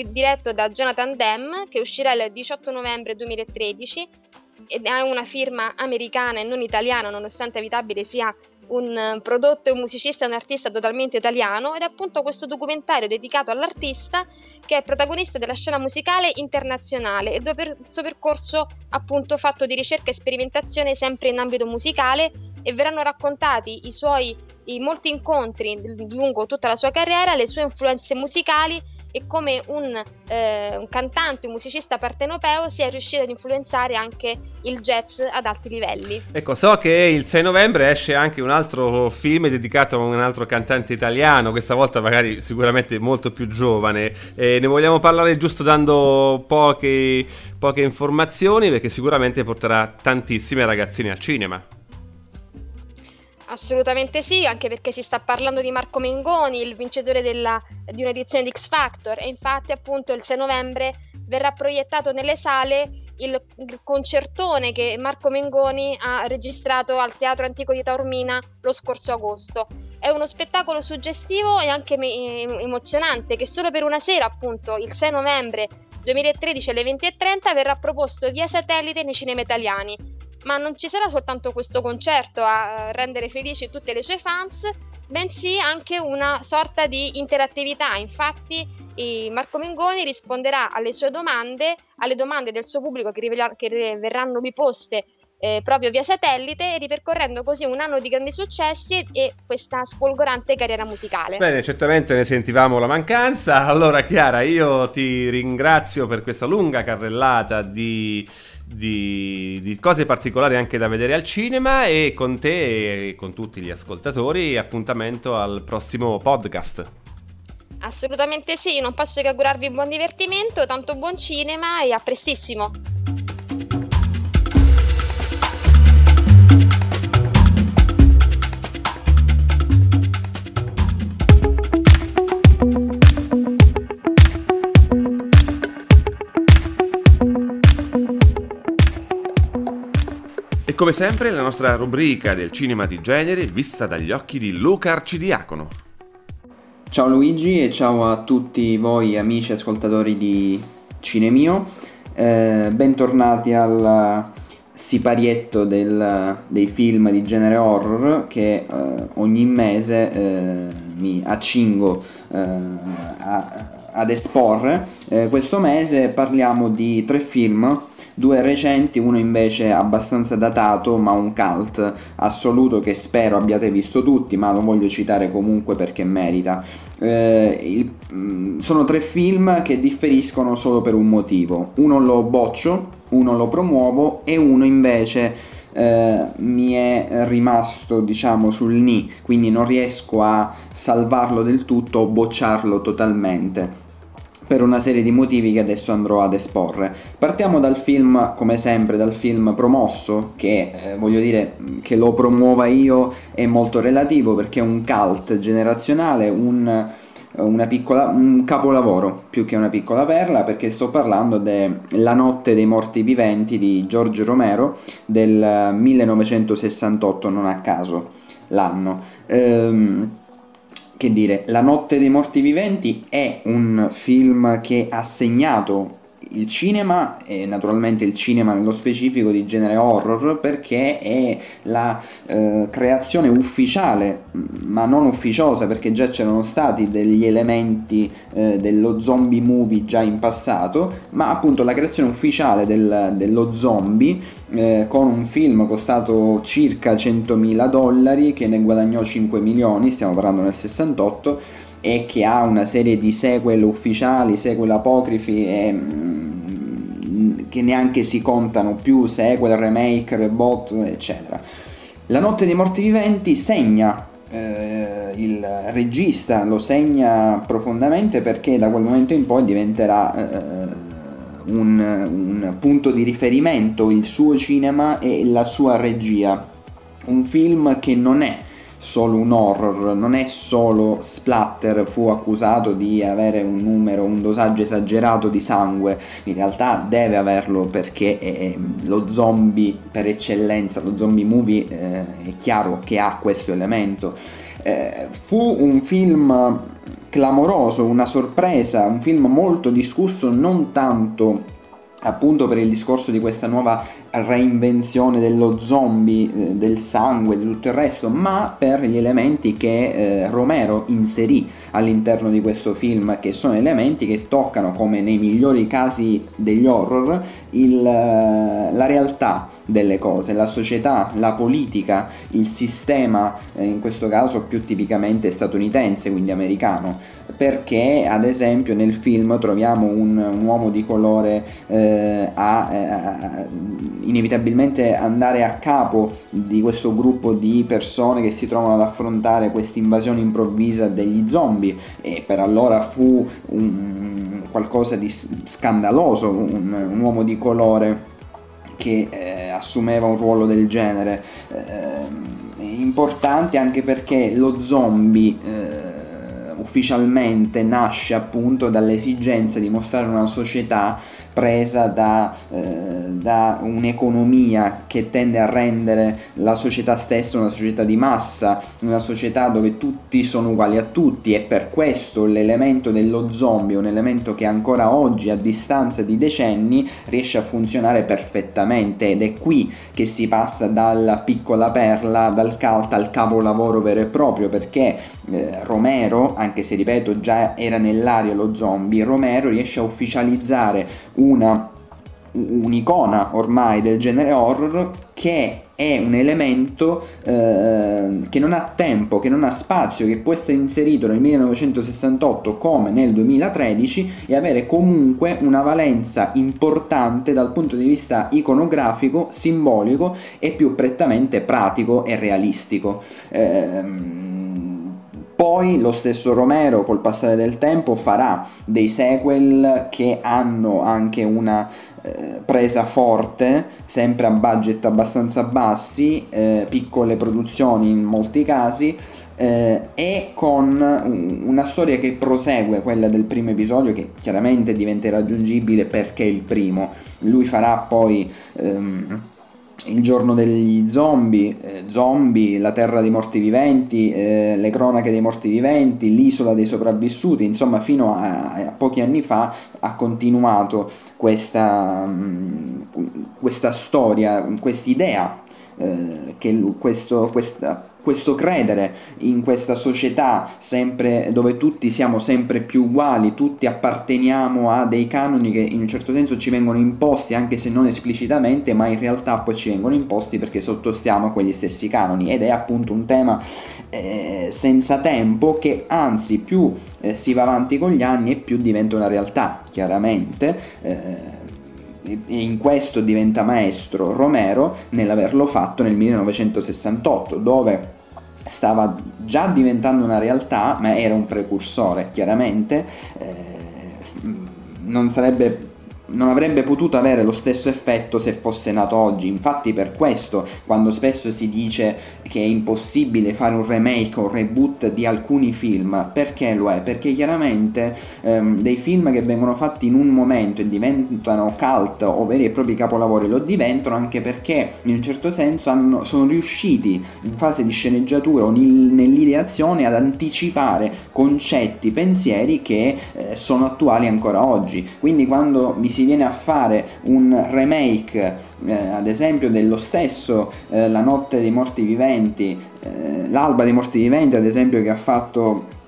diretto da Jonathan Demme, che uscirà il 18 novembre 2013 ed ha una firma americana e non italiana, nonostante Evitabile sia un prodotto e un musicista e un artista totalmente italiano, ed è appunto questo documentario dedicato all'artista che è protagonista della scena musicale internazionale e dopo il suo percorso appunto fatto di ricerca e sperimentazione sempre in ambito musicale e verranno raccontati i suoi i molti incontri lungo tutta la sua carriera, le sue influenze musicali e come un, eh, un, cantante, un musicista partenopeo sia riuscito ad influenzare anche il jazz ad alti livelli. Ecco, so che il 6 novembre esce anche un altro film dedicato a un altro cantante italiano, questa volta magari sicuramente molto più giovane. E ne vogliamo parlare giusto dando poche, poche informazioni perché sicuramente porterà tantissime ragazzine al cinema. Assolutamente sì, anche perché si sta parlando di Marco Mengoni, il vincitore della, di un'edizione di X Factor e infatti appunto il 6 novembre verrà proiettato nelle sale il, concertone che Marco Mengoni ha registrato al Teatro Antico di Taormina lo scorso agosto. È uno spettacolo suggestivo e anche emozionante che solo per una sera, appunto il 6 novembre 2013 alle 20.30 verrà proposto via satellite nei cinema italiani ma non ci sarà soltanto questo concerto a eh, rendere felici tutte le sue fans, bensì anche una sorta di interattività. Infatti, Marco Mengoni risponderà alle sue domande, alle domande del suo pubblico che, rivela- che verranno riposte eh, proprio via satellite, ripercorrendo così un anno di grandi successi e questa sfolgorante carriera musicale. Bene, certamente ne sentivamo la mancanza. Allora, Chiara, io ti ringrazio per questa lunga carrellata di, di, di cose particolari anche da vedere al cinema e con te e con tutti gli ascoltatori appuntamento al prossimo podcast. Assolutamente sì, non posso che augurarvi buon divertimento, tanto buon cinema e a prestissimo. Come sempre la nostra rubrica del cinema di genere vista dagli occhi di Luca Arcidiacono. Ciao Luigi e ciao a tutti voi amici ascoltatori di Cinemio, eh, bentornati alla siparietto del, dei film di genere horror che eh, ogni mese eh, mi accingo eh, a, ad esporre. Eh, questo mese parliamo di tre film due recenti, uno invece abbastanza datato ma un cult assoluto che spero abbiate visto tutti ma lo voglio citare comunque perché merita. Eh, il, mm, sono tre film che differiscono solo per un motivo, uno lo boccio, uno lo promuovo e uno invece eh, mi è rimasto diciamo sul ni, quindi non riesco a salvarlo del tutto o bocciarlo totalmente per una serie di motivi che adesso andrò ad esporre. Partiamo dal film, come sempre, dal film promosso, che eh, voglio dire che lo promuova io è molto relativo perché è un cult generazionale, un, piccola, un capolavoro più che una piccola perla perché sto parlando della Notte dei Morti Viventi di Giorgio Romero del 1968, non a caso l'anno. Ehm, che dire, La notte dei morti viventi è un film che ha segnato il cinema e naturalmente il cinema nello specifico di genere horror perché è la eh, creazione ufficiale ma non ufficiosa perché già c'erano stati degli elementi eh, dello zombie movie già in passato ma appunto la creazione ufficiale del, dello zombie eh, con un film costato circa 100.000 dollari che ne guadagnò 5 milioni stiamo parlando nel 68 e che ha una serie di sequel ufficiali, sequel apocrifi e mm, che neanche si contano più, sequel, remake, rebot, eccetera. La notte dei morti viventi segna eh, il regista, lo segna profondamente perché da quel momento in poi diventerà eh, un, un punto di riferimento il suo cinema e la sua regia. Un film che non è solo un horror, non è solo splatter, fu accusato di avere un numero, un dosaggio esagerato di sangue, in realtà deve averlo perché è lo zombie per eccellenza, lo zombie movie eh, è chiaro che ha questo elemento. Eh, fu un film clamoroso, una sorpresa, un film molto discusso non tanto appunto per il discorso di questa nuova reinvenzione dello zombie, eh, del sangue, di tutto il resto, ma per gli elementi che eh, Romero inserì all'interno di questo film, che sono elementi che toccano, come nei migliori casi degli horror, il, eh, la realtà delle cose, la società, la politica, il sistema, eh, in questo caso più tipicamente statunitense, quindi americano, perché ad esempio nel film troviamo un, un uomo di colore eh, a, eh, a, inevitabilmente andare a capo di questo gruppo di persone che si trovano ad affrontare questa invasione improvvisa degli zombie e per allora fu un, qualcosa di scandaloso, un, un uomo di colore che eh, assumeva un ruolo del genere. Eh, importante anche perché lo zombie eh, ufficialmente nasce appunto dall'esigenza di mostrare una società presa da, eh, da, un'economia che tende a rendere la società stessa una società di massa, una società dove tutti sono uguali a tutti e per questo l'elemento dello zombie, un elemento che ancora oggi a distanza di decenni riesce a funzionare perfettamente. Ed è qui che si passa dalla piccola perla, dal cult al capolavoro vero e proprio perché eh, Romero, anche se ripeto già era nell'aria lo zombie, Romero riesce a ufficializzare una, un'icona ormai del genere horror che è un elemento eh, che non ha tempo, che non ha spazio, che può essere inserito nel 1968 come nel 2013 e avere comunque una valenza importante dal punto di vista iconografico, simbolico e più prettamente pratico e realistico. Eh, poi lo stesso Romero col passare del tempo farà dei sequel che hanno anche una eh, presa forte, sempre a budget abbastanza bassi, eh, piccole produzioni in molti casi, eh, e con una storia che prosegue quella del primo episodio che chiaramente diventa raggiungibile perché è il primo. Lui farà poi... Ehm, il giorno degli zombie, eh, zombie, la terra dei morti viventi, eh, le cronache dei morti viventi, l'isola dei sopravvissuti, insomma fino a, a pochi anni fa ha continuato questa, mh, mm, questa storia, quest'idea eh, che questo, questa questo credere in questa società sempre, dove tutti siamo sempre più uguali, tutti apparteniamo a dei canoni che in un certo senso ci vengono imposti anche se non esplicitamente, ma in realtà poi ci vengono imposti perché sottostiamo a quegli stessi canoni ed è appunto un tema eh, senza tempo che anzi più eh, si va avanti con gli anni e più diventa una realtà, chiaramente. Eh, e in questo diventa maestro Romero nell'averlo fatto nel 1968, dove stava già diventando una realtà, ma era un precursore, chiaramente. Eh, non sarebbe non avrebbe potuto avere lo stesso effetto se fosse nato oggi. Infatti, per questo, quando spesso si dice che è impossibile fare un remake o un reboot di alcuni film, perché lo è? Perché chiaramente ehm, dei film che vengono fatti in un momento e diventano cult o veri e propri capolavori lo diventano anche perché in un certo senso hanno, sono riusciti in fase di sceneggiatura o nell'ideazione ad anticipare concetti, pensieri che eh, sono attuali ancora oggi. Quindi quando mi si viene a fare un remake, eh, ad esempio, dello stesso eh, La notte dei morti viventi, eh, l'alba dei morti viventi, ad esempio, che ha fatto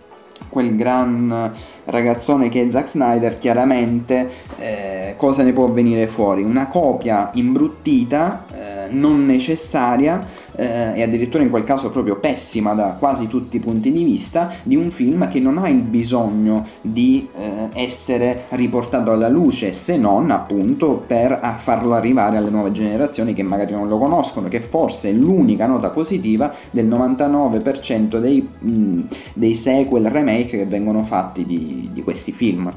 quel gran ragazzone che è Zack Snyder, chiaramente eh, cosa ne può venire fuori? Una copia imbruttita, eh, non necessaria, eh, e addirittura in quel caso proprio pessima da quasi tutti i punti di vista, di un film che non ha il bisogno di eh, essere riportato alla luce se non appunto per farlo arrivare alle nuove generazioni che magari non lo conoscono, che forse è l'unica nota positiva del 99% dei, mh, dei sequel remake che vengono fatti di, di questi film.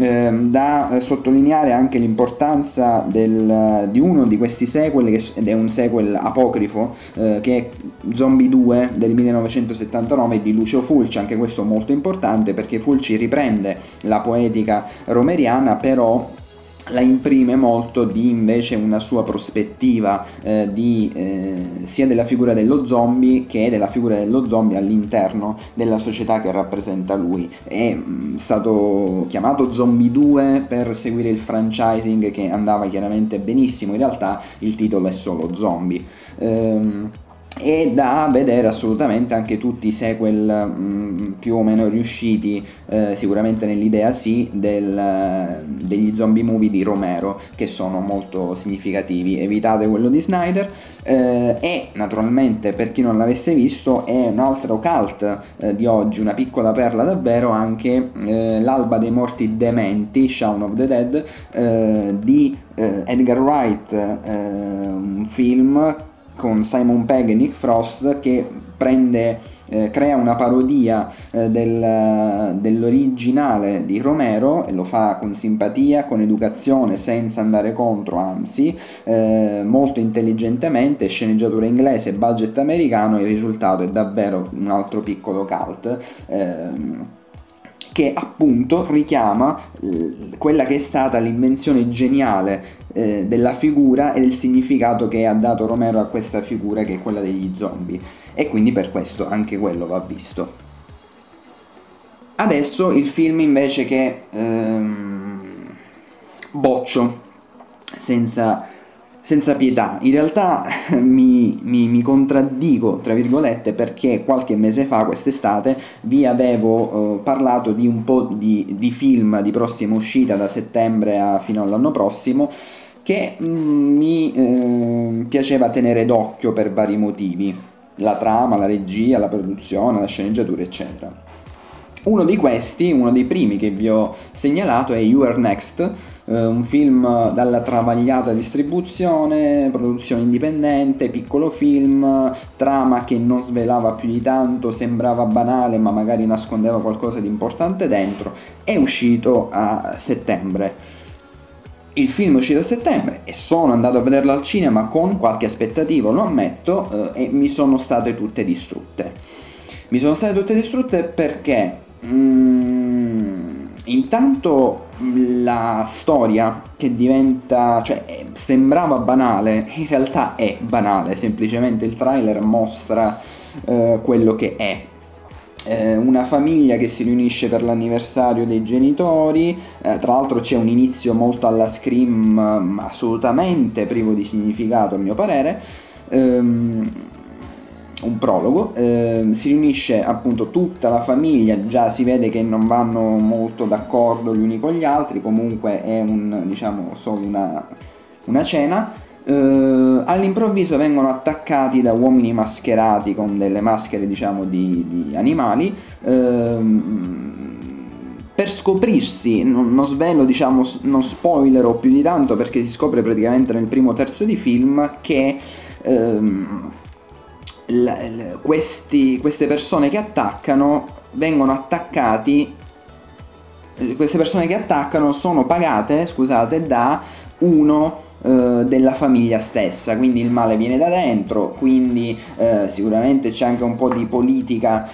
Ehm, da eh, sottolineare anche l'importanza del, di uno di questi sequel, che, ed è un sequel apocrifo, eh, che è Zombie 2 del 1979 di Lucio Fulci, anche questo molto importante perché Fulci riprende la poetica romeriana, però la imprime molto di invece una sua prospettiva eh, di, eh, sia della figura dello zombie che della figura dello zombie all'interno della società che rappresenta lui. È mm, stato chiamato Zombie 2 per seguire il franchising che andava chiaramente benissimo, in realtà il titolo è solo Zombie. Ehm, e da vedere assolutamente anche tutti i sequel mh, mm, più o meno riusciti, eh, sicuramente nell'idea sì, del, degli zombie movie di Romero, che sono molto significativi. Evitate quello di Snyder. Eh, e naturalmente, per chi non l'avesse visto, è un altro cult eh, di oggi, una piccola perla davvero, anche eh, L'alba dei morti dementi, Shaun of the Dead, eh, di eh, Edgar Wright, un film con Simon Pegg e Nick Frost che prende, eh, crea una parodia eh, del, dell'originale di Romero e lo fa con simpatia, con educazione, senza andare contro, anzi eh, molto intelligentemente, sceneggiatura inglese, budget americano, il risultato è davvero un altro piccolo cult ehm, che appunto richiama eh, quella che è stata l'invenzione geniale eh, della figura e del significato che ha dato Romero a questa figura che è quella degli zombie e quindi per questo anche quello va visto. Adesso il film invece che ehm, boccio senza, senza, pietà. In realtà mi, mi, mi, contraddico, tra virgolette, perché qualche mese fa, quest'estate, vi avevo eh, parlato di un po' di, di, film di prossima uscita da settembre a, fino all'anno prossimo che mm, mi eh, piaceva tenere d'occhio per vari motivi, la trama, la regia, la produzione, la sceneggiatura, eccetera. Uno di questi, uno dei primi che vi ho segnalato è You Are Next, eh, un film dalla travagliata distribuzione, produzione indipendente, piccolo film, trama che non svelava più di tanto, sembrava banale ma magari nascondeva qualcosa di importante dentro, è uscito a settembre il film è uscito a settembre e sono andato a vederlo al cinema con qualche aspettativa, lo ammetto, eh, e mi sono state tutte distrutte. Mi sono state tutte distrutte perché mm, intanto la storia che diventa, cioè sembrava banale, in realtà è banale, semplicemente il trailer mostra eh, quello che è. Eh, una famiglia che si riunisce per l'anniversario dei genitori, eh, tra l'altro c'è un inizio molto alla scream, assolutamente privo di significato a mio parere. Ehm, un prologo, eh, si riunisce appunto tutta la famiglia, già si vede che non vanno molto d'accordo gli uni con gli altri, comunque è un, diciamo, solo una, una cena. Eh, all'improvviso vengono attaccati da uomini mascherati con delle maschere diciamo di, di animali eh, per scoprirsi, non, non, svelo diciamo, non spoilerò più di tanto perché si scopre praticamente nel primo terzo di film che ehm, l- l- questi, queste persone che attaccano vengono attaccati queste persone che attaccano sono pagate, scusate, da uno eh, della famiglia stessa, quindi il male viene da dentro, quindi eh, sicuramente c'è anche un po' di politica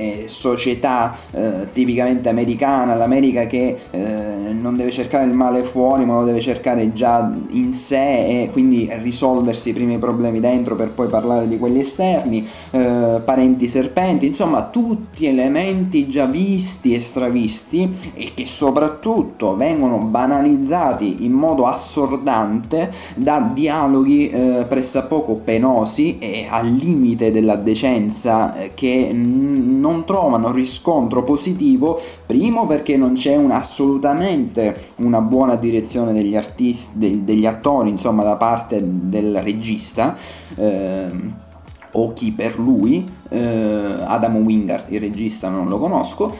eh, società eh, tipicamente americana, l'America che eh, non deve cercare il male fuori ma lo deve cercare già in sé e quindi risolversi i primi problemi dentro per poi parlare di quelli esterni, eh, parenti serpenti, insomma tutti elementi già visti e stravisti e che soprattutto vengono banalizzati in modo assordante da dialoghi pressappoco penosi e al limite della decenza che non non trovano riscontro positivo, primo perché non c'è un, assolutamente una buona direzione degli artisti, de, degli attori, insomma, da parte del regista. Eh, o chi per lui, eh, Adam Wingard, il regista non lo conosco,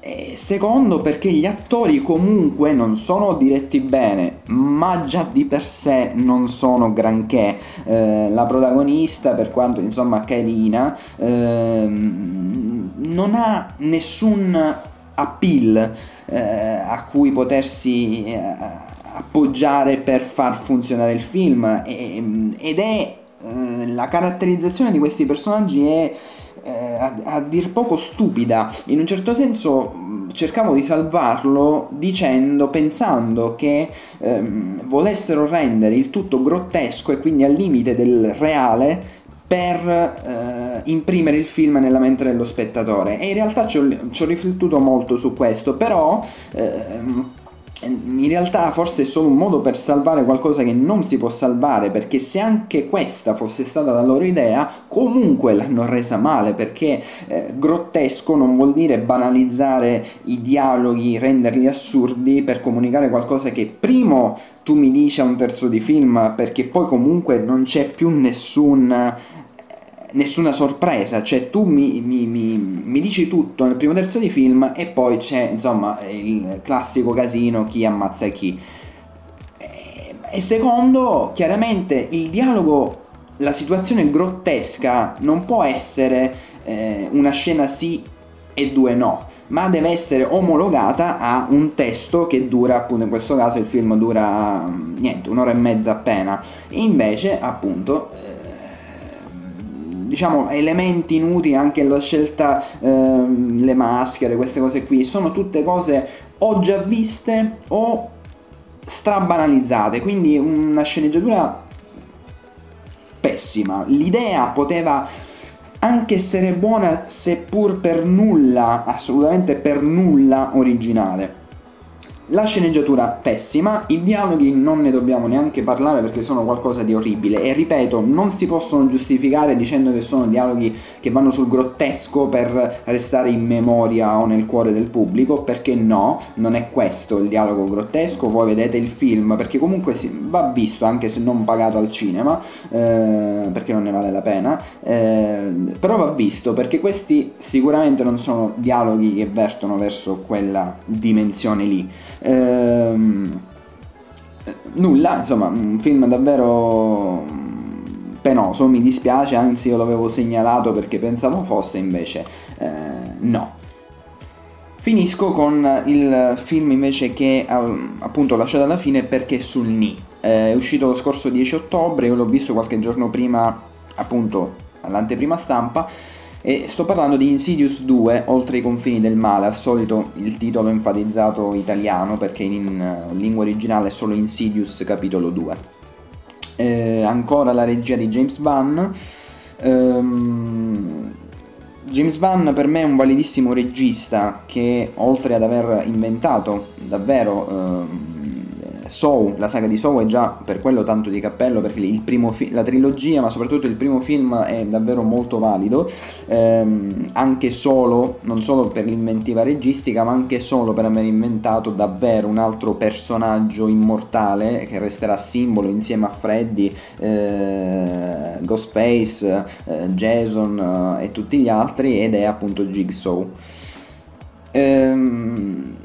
e secondo perché gli attori comunque non sono diretti bene, ma già di per sé non sono granché. Eh, la protagonista, per quanto insomma carina, eh, non ha nessun appeal eh, a cui potersi eh, appoggiare per far funzionare il film ed è eh, la caratterizzazione di questi personaggi è eh, a, a, dir poco stupida. In un certo senso cercavo di salvarlo dicendo, pensando che ehm, volessero rendere il tutto grottesco e quindi al limite del reale per eh, imprimere il film nella mente dello spettatore e in realtà ci ho, ci ho riflettuto molto su questo però ehm, in realtà forse è solo un modo per salvare qualcosa che non si può salvare, perché se anche questa fosse stata la loro idea, comunque l'hanno resa male, perché eh, grottesco non vuol dire banalizzare i dialoghi, renderli assurdi per comunicare qualcosa che primo tu mi dici a un terzo di film, perché poi comunque non c'è più nessun nessuna sorpresa, cioè tu mi, mi, mi, mi, dici tutto nel primo terzo di film e poi c'è insomma il classico casino chi ammazza chi. E secondo, chiaramente il dialogo, la situazione grottesca non può essere eh, una scena sì e due no, ma deve essere omologata a un testo che dura, appunto in questo caso il film dura niente, un'ora e mezza appena. E invece, appunto, eh, diciamo elementi inutili anche la scelta ehm, le maschere queste cose qui sono tutte cose o già viste o strabanalizzate. Quindi una sceneggiatura pessima. L'idea poteva anche essere buona seppur per nulla assolutamente per nulla originale la sceneggiatura pessima, i dialoghi non ne dobbiamo neanche parlare perché sono qualcosa di orribile e ripeto, non si possono giustificare dicendo che sono dialoghi che vanno sul grottesco per restare in memoria o nel cuore del pubblico, perché no, non è questo il dialogo grottesco, voi vedete il film perché comunque va visto anche se non pagato al cinema, eh, perché non ne vale la pena, eh, però va visto perché questi sicuramente non sono dialoghi che vertono verso quella dimensione lì. Ehm, nulla, insomma, un film davvero penoso, mi dispiace, anzi io l'avevo segnalato perché pensavo fosse, invece eh, no. Finisco con il film invece che appunto ho lasciato alla fine perché sul Ni. Eh, è uscito lo scorso 10 ottobre, io l'ho visto qualche giorno prima appunto all'anteprima stampa E sto parlando di Insidious 2, Oltre i confini del male, al solito il titolo enfatizzato italiano perché in uh, lingua originale è solo Insidious capitolo 2. Eh, ancora la regia di James Van. Ehm, James Van per me è un validissimo regista che oltre ad aver inventato davvero ehm, Soul, la saga di Soul è già per quello tanto di cappello perché fi- la trilogia ma soprattutto il primo film è davvero molto valido ehm, anche solo, non solo per l'inventiva registica ma anche solo per aver inventato davvero un altro personaggio immortale che resterà simbolo insieme a Freddy, eh, Ghostface, eh, Jason eh, e tutti gli altri ed è appunto Jigsaw. Ehm,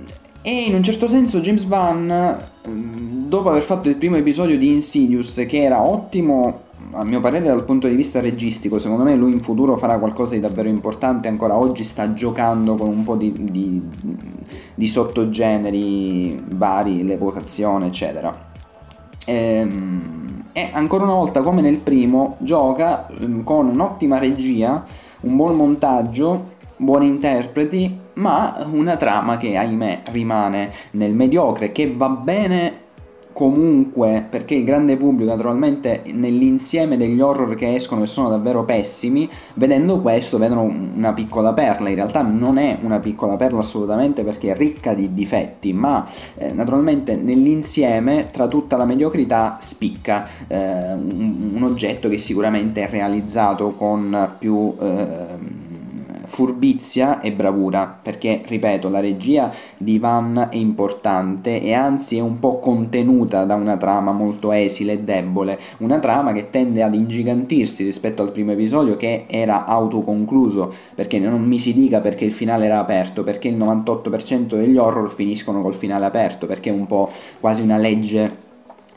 e in un certo senso James Van, dopo aver fatto il primo episodio di Insidious, che era ottimo a mio parere dal punto di vista registico, secondo me lui in futuro farà qualcosa di davvero importante, ancora oggi sta giocando con un po' di, di, di sottogeneri vari, l'evocazione, eccetera. Ehm, e ancora una volta, come nel primo, gioca mm, con un'ottima regia, un buon montaggio, buoni interpreti ma una trama che ahimè rimane nel mediocre, che va bene comunque perché il grande pubblico naturalmente nell'insieme degli horror che escono e sono davvero pessimi vedendo questo vedono una piccola perla. In realtà non è una piccola perla assolutamente perché è ricca di difetti ma eh, naturalmente nell'insieme tra tutta la mediocrità spicca eh, un, un, oggetto che sicuramente è realizzato con più eh, furbizia e bravura, perché, ripeto, la regia di Van è importante e anzi è un po' contenuta da una trama molto esile e debole, una trama che tende ad ingigantirsi rispetto al primo episodio che era autoconcluso, perché non mi si dica perché il finale era aperto, perché il 98% degli horror finiscono col finale aperto, perché è un po' quasi una legge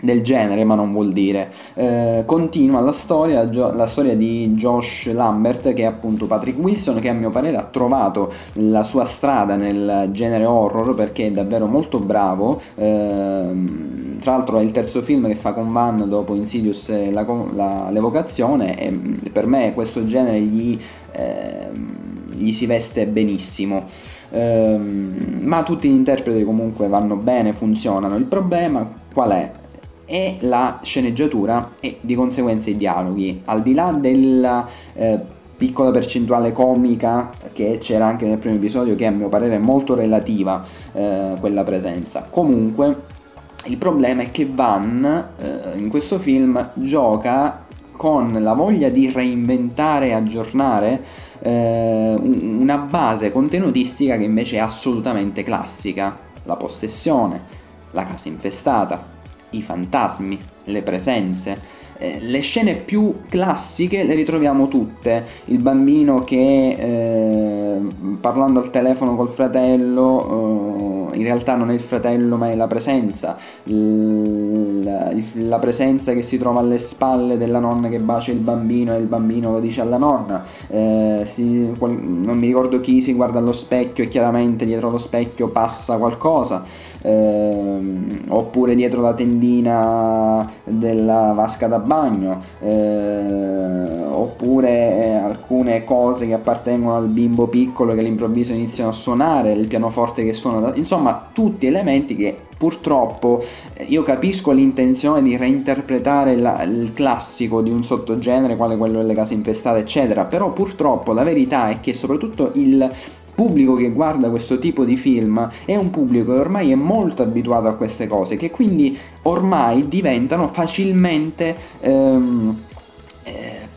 del genere, ma non vuol dire. Eh, continua la storia, la storia di Josh Lambert, che è appunto Patrick Wilson, che a mio parere ha trovato la sua strada nel genere horror perché è davvero molto bravo. Eh, tra l'altro è il terzo film che fa con Van dopo Insidious la, la, l'evocazione e per me questo genere gli, eh, gli si veste benissimo. Um, ma tutti gli interpreti comunque vanno bene, funzionano. Il problema qual è? E la sceneggiatura e di conseguenza i dialoghi. Al di là della eh, piccola percentuale comica che c'era anche nel primo episodio, che a mio parere è molto relativa eh, quella presenza. Comunque il problema è che Van eh, in questo film gioca con la voglia di reinventare e aggiornare eh, una base contenutistica che invece è assolutamente classica. La possessione, la casa infestata, i fantasmi, le presenze. Eh, le scene più classiche le ritroviamo tutte. Il bambino che eh, parlando al telefono col fratello, eh, in realtà non è il fratello ma è la presenza. L- la presenza che si trova alle spalle della nonna che bacia il bambino e il bambino lo dice alla nonna. Eh, si, non mi ricordo chi si guarda allo specchio e chiaramente dietro lo specchio passa qualcosa ehm, oppure dietro la tendina della vasca da bagno, eh, oppure alcune cose che appartengono al bimbo piccolo che all'improvviso iniziano a suonare, il pianoforte che suona, insomma tutti elementi che purtroppo eh, io capisco l'intenzione di reinterpretare la, il classico di un sottogenere quale quello delle case infestate eccetera però purtroppo la verità è che soprattutto il pubblico che guarda questo tipo di film è un pubblico che ormai è molto abituato a queste cose, che quindi ormai diventano facilmente ehm, eh,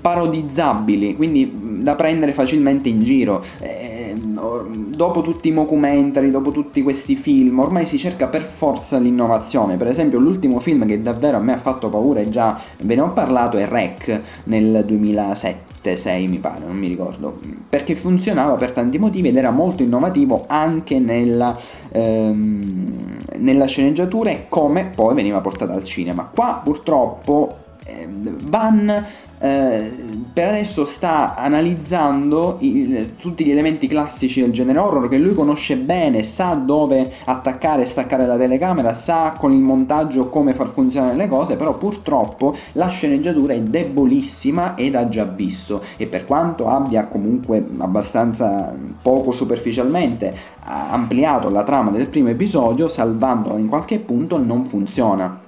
parodizzabili, quindi da prendere facilmente in giro. Eh, dopo tutti i mockumentary, dopo tutti questi film, ormai si cerca per forza l'innovazione. Per esempio, l'ultimo film che davvero a me ha fatto paura e già ve ne ho parlato è Rec nel 2007 6 mi pare, non mi ricordo, perché funzionava per tanti motivi ed era molto innovativo anche nella, ehm, nella sceneggiatura e come poi veniva portata al cinema. Qua purtroppo eh, Van eh, per adesso sta analizzando i, tutti gli elementi classici del genere horror che lui conosce bene, sa dove attaccare e staccare la telecamera, sa con il montaggio come far funzionare le cose, però purtroppo la sceneggiatura è debolissima ed ha già visto. E per quanto abbia comunque abbastanza poco superficialmente ampliato la trama del primo episodio, salvandola in qualche punto, non funziona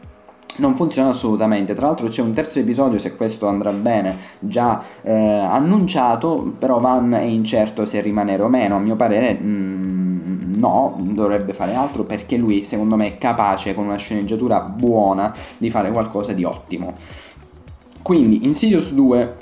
non funziona assolutamente. Tra l'altro c'è un terzo episodio, se questo andrà bene, già eh, annunciato, però Van è incerto se rimanere o meno. A mio parere mh, mm, no, dovrebbe fare altro perché lui secondo me è capace con una sceneggiatura buona di fare qualcosa di ottimo. Quindi Insidious 2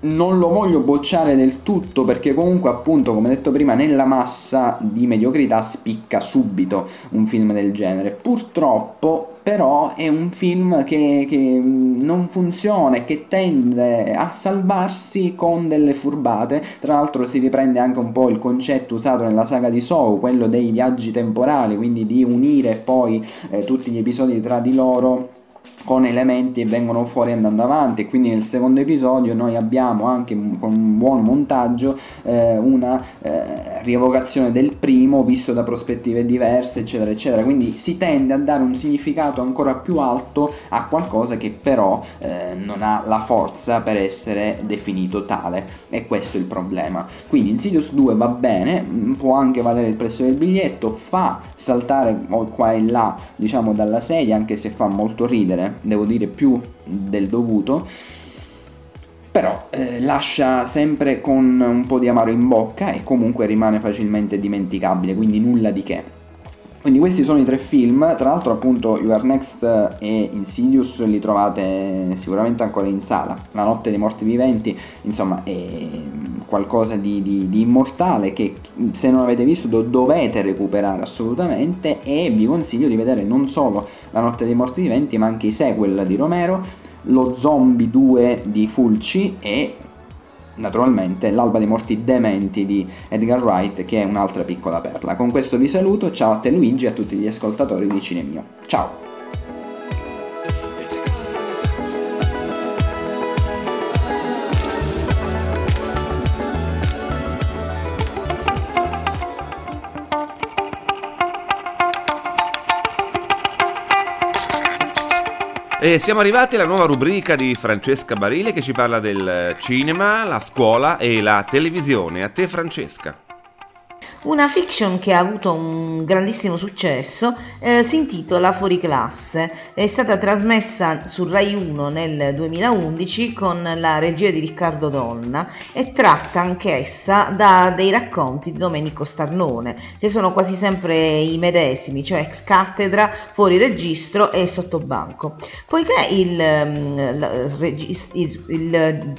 non lo voglio bocciare del tutto perché comunque appunto come detto prima nella massa di mediocrità spicca subito un film del genere. Purtroppo però è un film che, che non funziona e che tende a salvarsi con delle furbate. Tra l'altro si riprende anche un po' il concetto usato nella saga di Soul quello dei viaggi temporali quindi di unire poi eh, tutti gli episodi tra di loro con elementi che vengono fuori andando avanti. Quindi nel secondo episodio noi abbiamo anche con un buon montaggio eh, una eh, rievocazione del primo visto da prospettive diverse eccetera eccetera. Quindi si tende a dare un significato ancora più alto a qualcosa che però eh, non ha la forza per essere definito tale. E questo è il problema. Quindi Insidious 2 va bene mm, può anche valere il prezzo del biglietto fa saltare qua e là diciamo dalla sedia anche se fa molto ridere devo dire più del dovuto, però eh, lascia sempre con un po' di amaro in bocca e comunque rimane facilmente dimenticabile, quindi nulla di che. Quindi questi sono i tre film, tra l'altro appunto You Are Next e Insidious li trovate sicuramente ancora in sala. La notte dei morti viventi, insomma, è qualcosa di, di, di immortale che se non avete visto do, dovete recuperare assolutamente e vi consiglio di vedere non solo La notte dei morti viventi ma anche i sequel di Romero, Lo Zombie 2 di Fulci e naturalmente L'alba dei morti dementi di Edgar Wright che è un'altra piccola perla. Con questo vi saluto, ciao a te Luigi e a tutti gli ascoltatori di Cinemio. Ciao! E siamo arrivati alla nuova rubrica di Francesca Barile che ci parla del cinema, la scuola e la televisione. A te Francesca. Una fiction che ha avuto un grandissimo successo eh, si intitola Fuori classe, è stata trasmessa su Rai 1 nel 2011 con la regia di Riccardo Donna e tratta anch'essa da dei racconti di Domenico Starnone, che sono quasi sempre i medesimi, cioè ex cattedra, fuori registro e sottobanco. Poiché il, mm, il, il, il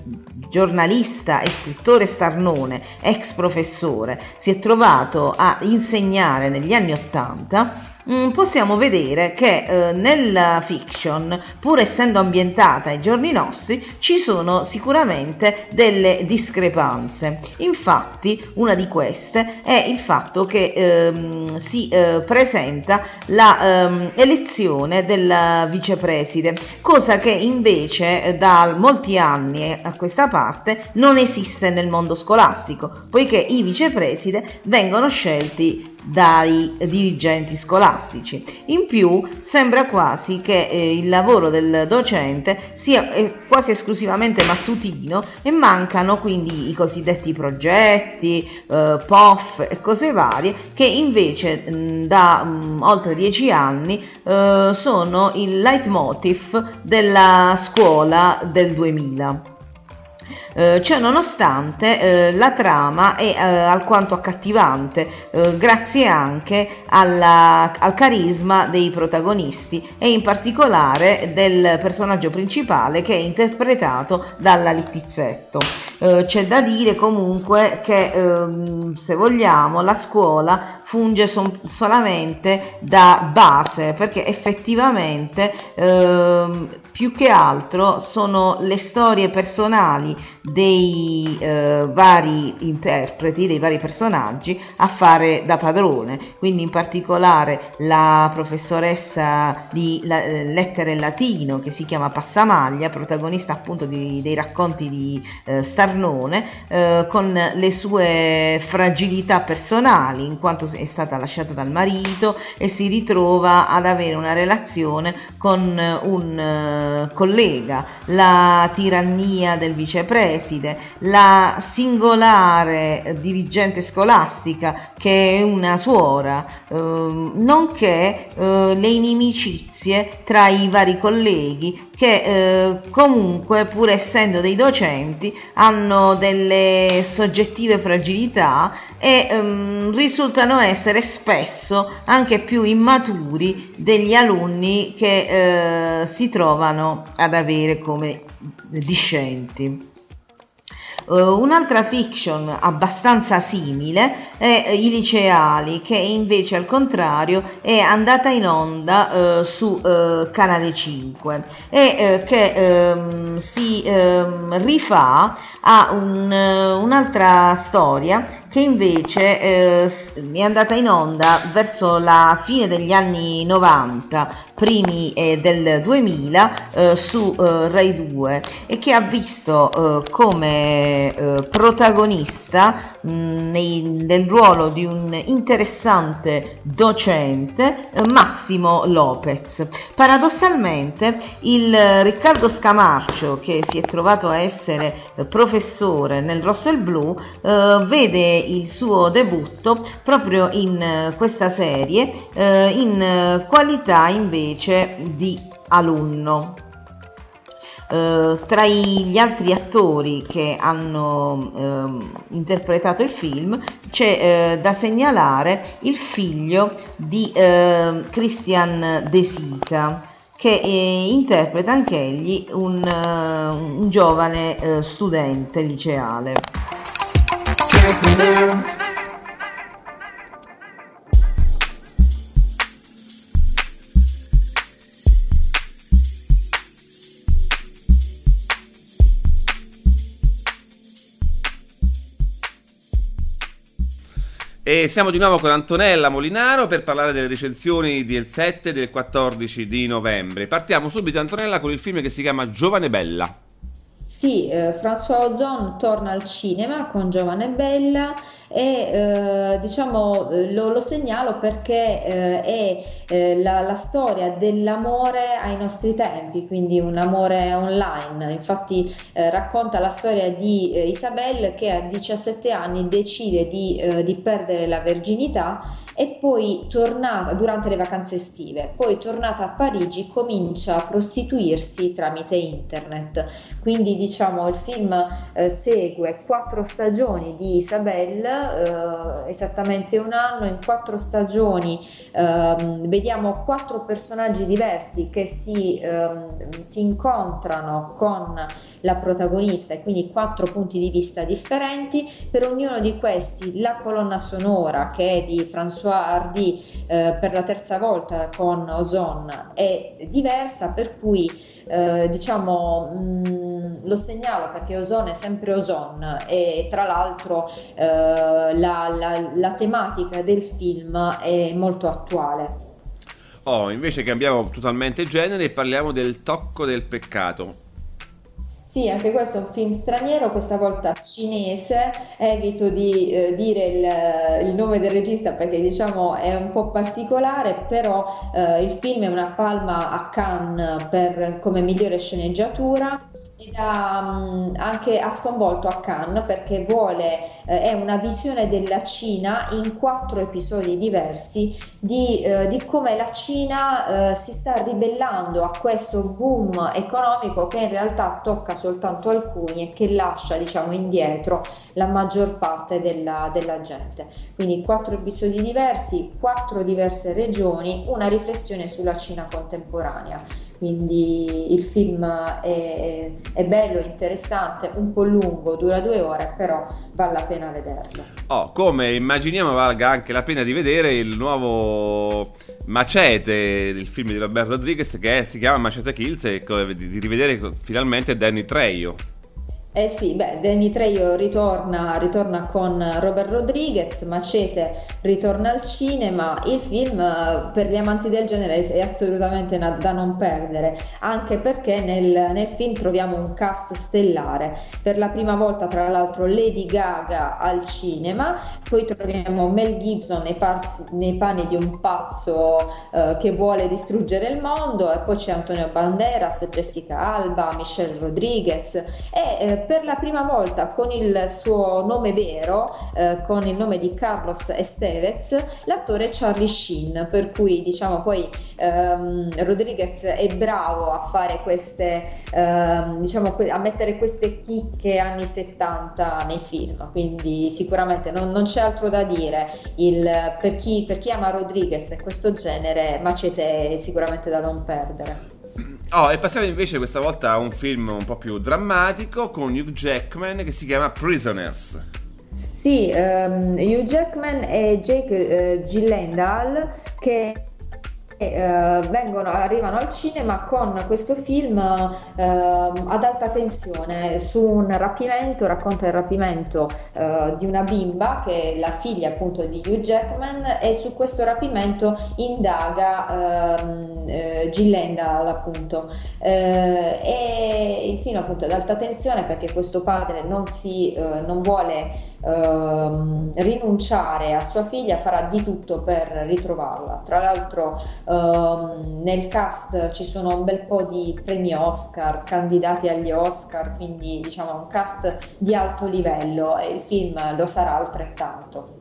giornalista e scrittore Starnone, ex professore, si è trovato iniziato a insegnare negli anni Ottanta, mm, possiamo vedere che eh, nella fiction, pur essendo ambientata ai giorni nostri, ci sono sicuramente delle discrepanze. Infatti, una di queste è il fatto che ehm, si eh, presenta la ehm, elezione del vicepreside, cosa che invece eh, da molti anni a questa parte non esiste nel mondo scolastico, poiché i vicepreside vengono scelti dai dirigenti scolastici. In più sembra quasi che eh, il lavoro del docente sia eh, quasi esclusivamente mattutino e mancano quindi i cosiddetti progetti, eh, POF e cose varie che invece mh, da mh, oltre dieci anni eh, sono il leitmotiv della scuola del 2000. Eh, cioè nonostante eh, la trama è eh, alquanto accattivante eh, grazie anche alla, al carisma dei protagonisti e in particolare del personaggio principale che è interpretato dalla Littizzetto. Eh, c'è da dire comunque che ehm, se vogliamo la scuola funge solamente da base perché effettivamente ehm, più che altro sono le storie personali dei eh, vari interpreti, dei vari personaggi a fare da padrone, quindi in particolare la professoressa di la, eh, lettere latino che si chiama Passamaglia, protagonista appunto di, dei racconti di eh, Starnone, eh, con le sue fragilità personali, in quanto è stata lasciata dal marito e si ritrova ad avere una relazione con un uh, collega, la tirannia del vicepreside, la singolare dirigente scolastica che è una suora, uh, nonché uh, le inimicizie tra i vari colleghi che comunque pur essendo dei docenti hanno delle soggettive fragilità e um, risultano essere spesso anche più immaturi degli alunni che eh, si trovano ad avere come discenti. Uh, un'altra fiction abbastanza simile è I liceali, che invece al contrario è andata in onda uh, su uh, Canale 5 e che um, si um, rifà a un, un'altra storia che invece eh, è andata in onda verso la fine degli anni 90, primi eh, del 2000 eh, su eh, Rai 2 e che ha visto eh, come eh, protagonista nei, nel ruolo di un interessante docente Massimo Lopez. Paradossalmente il Riccardo Scamarcio che si è trovato a essere professore nel rosso e blu vede il suo debutto proprio in eh, questa serie eh, in eh, qualità invece di alunno. Uh, tra gli altri attori che hanno uh, interpretato il film c'è uh, da segnalare il figlio di Christian De Sica che interpreta anch'egli un, un giovane studente liceale. E siamo di nuovo con Antonella Molinaro per parlare delle recensioni del 7 e del 14 di novembre. Partiamo subito, Antonella, con il film che si chiama Giovane Bella. Sì, eh, François Ozon torna al cinema con Giovane Bella e eh, diciamo eh, lo, lo, segnalo perché eh, è eh, la, la, storia dell'amore ai nostri tempi, quindi un amore online. Infatti eh, racconta la storia di Isabelle che a 17 anni decide di, di perdere la verginità e poi tornata durante le vacanze estive, poi tornata a Parigi comincia a prostituirsi tramite internet. Quindi diciamo il film eh, segue quattro stagioni di Isabelle, eh, esattamente un anno, in quattro stagioni eh, vediamo quattro personaggi diversi che si, ehm, si incontrano con la protagonista e quindi quattro punti di vista differenti. Per ognuno di questi la colonna sonora che è di François Hardy eh, per la terza volta con Ozon è diversa, per cui eh, diciamo mh, mm, lo segnalo perché Ozon è sempre Ozon e tra l'altro eh, la, la, la tematica del film è molto attuale. Oh, invece cambiamo totalmente genere e parliamo del tocco del peccato. Sì, anche questo è un film straniero, questa volta cinese, evito di eh, dire il, il, nome del regista perché diciamo è un po' particolare, però eh, il film è una palma a Cannes per, come migliore sceneggiatura ed ha anche ha sconvolto a Cannes perché vuole, eh, è una visione della Cina in quattro episodi diversi di, eh, di come la Cina eh, si sta ribellando a questo boom economico che in realtà tocca soltanto alcuni e che lascia diciamo indietro la maggior parte della, della gente. Quindi quattro episodi diversi, quattro diverse regioni, una riflessione sulla Cina contemporanea quindi il film è, è, bello, interessante, un po' lungo, dura due ore, però vale la pena vederlo. Oh, come immaginiamo valga anche la pena di vedere il nuovo macete del film di Roberto Rodriguez che si chiama Macete Kills e di rivedere finalmente Danny Trejo. Eh sì, beh, Danny Trejo ritorna, ritorna, con Robert Rodriguez, Macete ritorna al cinema, il film eh, per gli amanti del genere è assolutamente da non perdere, anche perché nel, nel film troviamo un cast stellare, per la prima volta tra l'altro Lady Gaga al cinema, poi troviamo Mel Gibson nei, parsi, nei panni di un pazzo eh, che vuole distruggere il mondo e poi c'è Antonio Banderas, Jessica Alba, Michelle Rodriguez e eh, per la prima volta con il suo nome vero, eh, con il nome di Carlos Estevez, l'attore Charlie Sheen, per cui diciamo poi ehm, Rodriguez è bravo a fare queste, ehm, diciamo, a mettere queste chicche anni 70 nei film, quindi sicuramente non, non c'è altro da dire. Il, per, chi, per chi ama Rodriguez e questo genere, Macete è sicuramente da non perdere. Oh, e passiamo invece questa volta a un film un po' più drammatico con Hugh Jackman che si chiama Prisoners. Sì, um, Hugh Jackman e Jake uh, Gyllenhaal che eh, vengono, arrivano al cinema con questo film eh, ad alta tensione su un rapimento, racconta il rapimento eh, di una bimba che è la figlia appunto di Hugh Jackman e su questo rapimento indaga ehm, eh, Gillenda appunto. Eh, e il film appunto ad alta tensione perché questo padre non, si, eh, non vuole ehm, rinunciare a sua figlia farà di tutto per ritrovarla. Tra l'altro ehm, nel cast ci sono un bel po' di premi Oscar, candidati agli Oscar, quindi diciamo un cast di alto livello e il film lo sarà altrettanto.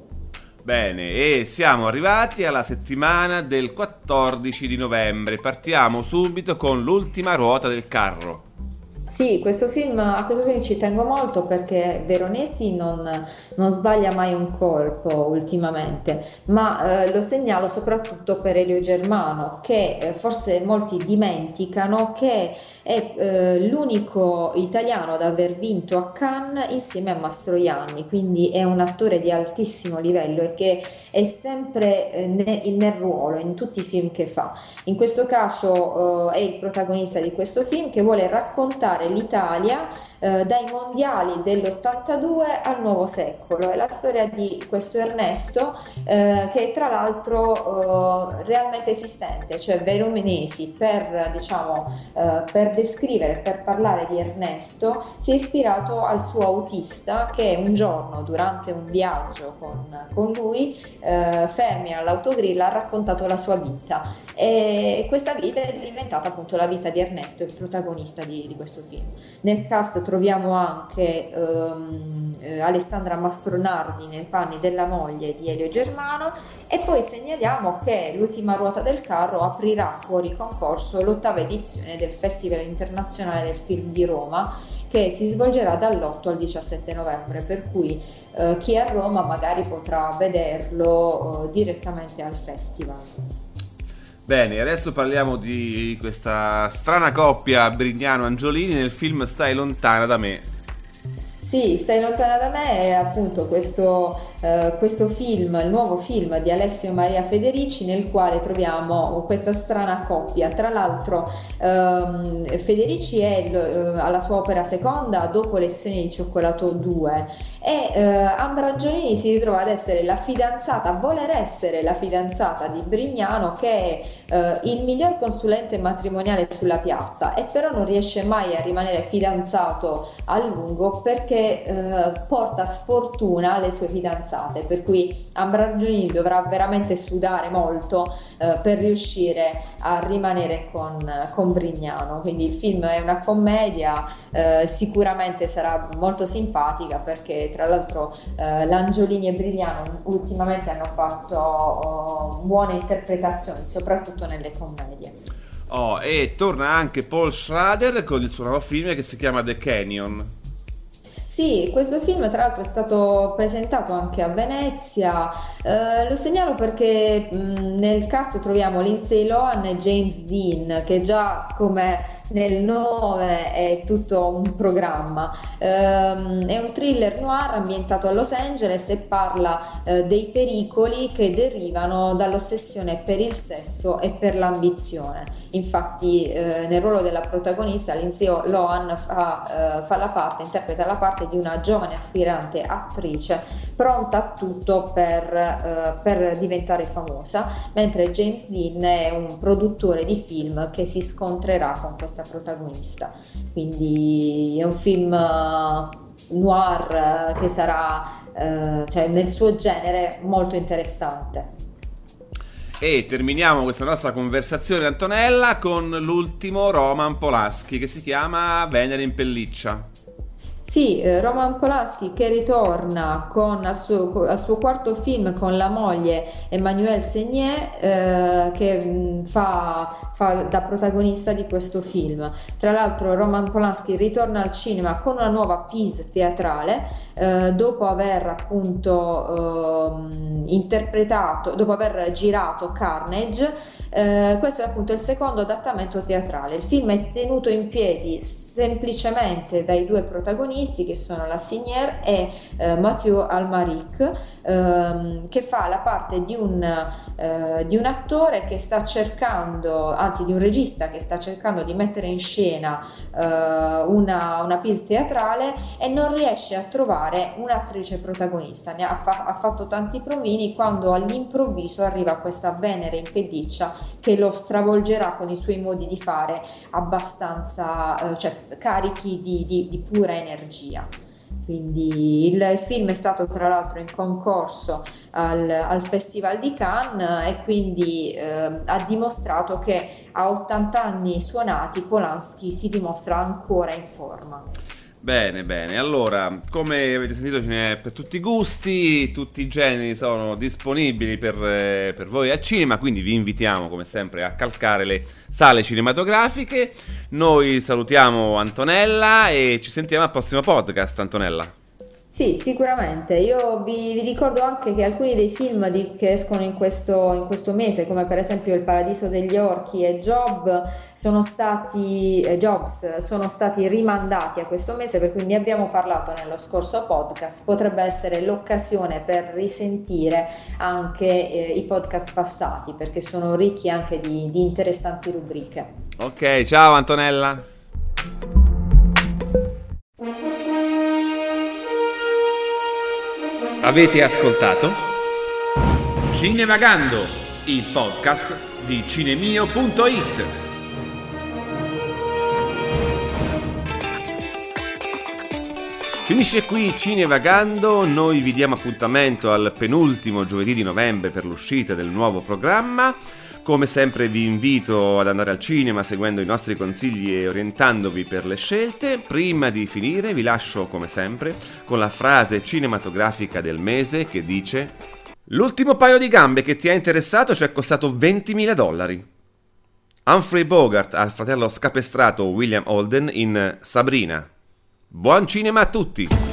Bene, e siamo arrivati alla settimana del 14 di novembre. Partiamo subito con l'ultima ruota del carro. Sì, questo film, a questo film ci tengo molto perché Veronesi non, non sbaglia mai un colpo ultimamente, ma eh, lo segnalo soprattutto per Elio Germano, che eh, forse molti dimenticano che è eh, l'unico italiano ad aver vinto a Cannes insieme a Mastroianni, quindi è un attore di altissimo livello e che è sempre eh, nel, nel ruolo in tutti i film che fa. In questo caso eh, è il protagonista di questo film che vuole raccontare l'Italia eh, dai mondiali dell'82 al nuovo secolo. È la storia di questo Ernesto eh, che tra l'altro eh, realmente esistente, cioè Veromenesi per, diciamo, eh, per descrivere, per parlare di Ernesto si è ispirato al suo autista che un giorno durante un viaggio con, con lui eh, fermi all'autogrill ha raccontato la sua vita e questa vita è diventata appunto la vita di Ernesto, il protagonista di, di questo film. Nel cast troviamo anche eh, Alessandra Mastronardi nei panni della moglie di Elio Germano e poi segnaliamo che l'ultima ruota del carro aprirà fuori concorso l'ottava edizione del Festival internazionale del film di Roma che si svolgerà dall'8 al 17 novembre, per cui eh, chi è a Roma magari potrà vederlo eh, direttamente al festival. Bene, adesso parliamo di questa strana coppia Brignano-Angiolini nel film Stai lontana da me. Sì, Stai lontana da me è appunto questo, eh, questo, film, il nuovo film di Alessio Maria Federici nel quale troviamo questa strana coppia. Tra l'altro ehm, Federici è eh, alla sua opera seconda dopo Lezioni di cioccolato 2 e eh, Ambra si ritrova ad essere la fidanzata, a voler essere la fidanzata di Brignano che è eh, il miglior consulente matrimoniale sulla piazza e però non riesce mai a rimanere fidanzato a lungo perché eh, porta sfortuna alle sue fidanzate per cui Ambra Angiolini dovrà veramente sudare molto eh, per riuscire a rimanere con, con, Brignano quindi il film è una commedia eh, sicuramente sarà molto simpatica perché tra l'altro eh, Langiolini e Brigliano ultimamente hanno fatto oh, buone interpretazioni, soprattutto nelle commedie. Oh, e torna anche Paul Schrader con il suo nuovo film che si chiama The Canyon. Sì, questo film tra l'altro è stato presentato anche a Venezia, eh, lo segnalo perché mh, nel cast troviamo Lindsay Lohan e James Dean che già come nel nome è tutto un programma. Um, è un thriller noir ambientato a Los Angeles e parla uh, dei pericoli che derivano dall'ossessione per il sesso e per l'ambizione. Infatti eh, nel ruolo della protagonista Lindsay Lohan fa, eh, fa, la parte, interpreta la parte di una giovane aspirante attrice pronta a tutto per, eh, per diventare famosa, mentre James Dean è un produttore di film che si scontrerà con questa protagonista. Quindi è un film eh, noir eh, che sarà eh, cioè nel suo genere molto interessante. E terminiamo questa nostra conversazione, Antonella, con l'ultimo Roman Polaschi che si chiama Venere in pelliccia. Sì, eh, Roman Polanski che ritorna con, al, suo, al, suo, quarto film con la moglie Emmanuelle Segnier eh, che fa, fa, da protagonista di questo film. Tra l'altro Roman Polanski ritorna al cinema con una nuova piece teatrale eh, dopo aver appunto ehm, interpretato, dopo aver girato Carnage. Eh, questo è appunto il secondo adattamento teatrale. Il film è tenuto in piedi semplicemente dai due protagonisti che sono la Signier e eh, Mathieu Almaric ehm, che fa la parte di un, eh, di un attore che sta cercando, anzi di un regista che sta cercando di mettere in scena eh, una, una pièce teatrale e non riesce a trovare un'attrice protagonista. Ne ha, fa- ha fatto tanti provini quando all'improvviso arriva questa Venere in pelliccia che lo stravolgerà con i suoi modi di fare abbastanza, eh, cioè carichi di, di, di pura energia. Quindi il film è stato tra l'altro in concorso al, al Festival di Cannes e quindi eh, ha dimostrato che a 80 anni suonati Polanski si dimostra ancora in forma. Bene, bene. Allora, come avete sentito, ce n'è per tutti i gusti, tutti i generi sono disponibili per, eh, per, voi al cinema, quindi vi invitiamo come sempre a calcare le sale cinematografiche. Noi salutiamo Antonella e ci sentiamo al prossimo podcast, Antonella. Sì, sicuramente. Io vi, vi, ricordo anche che alcuni dei film di, che escono in questo, in questo, mese, come per esempio Il Paradiso degli Orchi e Job, sono stati, eh, Jobs, sono stati rimandati a questo mese, per cui ne abbiamo parlato nello scorso podcast. Potrebbe essere l'occasione per risentire anche eh, i podcast passati, perché sono ricchi anche di, di interessanti rubriche. Ok, ciao Antonella. Avete ascoltato? Cinevagando, il podcast di cinemio.it. Finisce qui Cinevagando, noi vi diamo appuntamento al penultimo giovedì di novembre per l'uscita del nuovo programma. Come sempre vi invito ad andare al cinema seguendo i nostri consigli e orientandovi per le scelte. Prima di finire vi lascio come sempre con la frase cinematografica del mese che dice L'ultimo paio di gambe che ti ha interessato ci è costato 20.000 dollari. Humphrey Bogart al fratello scapestrato William Holden in Sabrina. Buon cinema a tutti!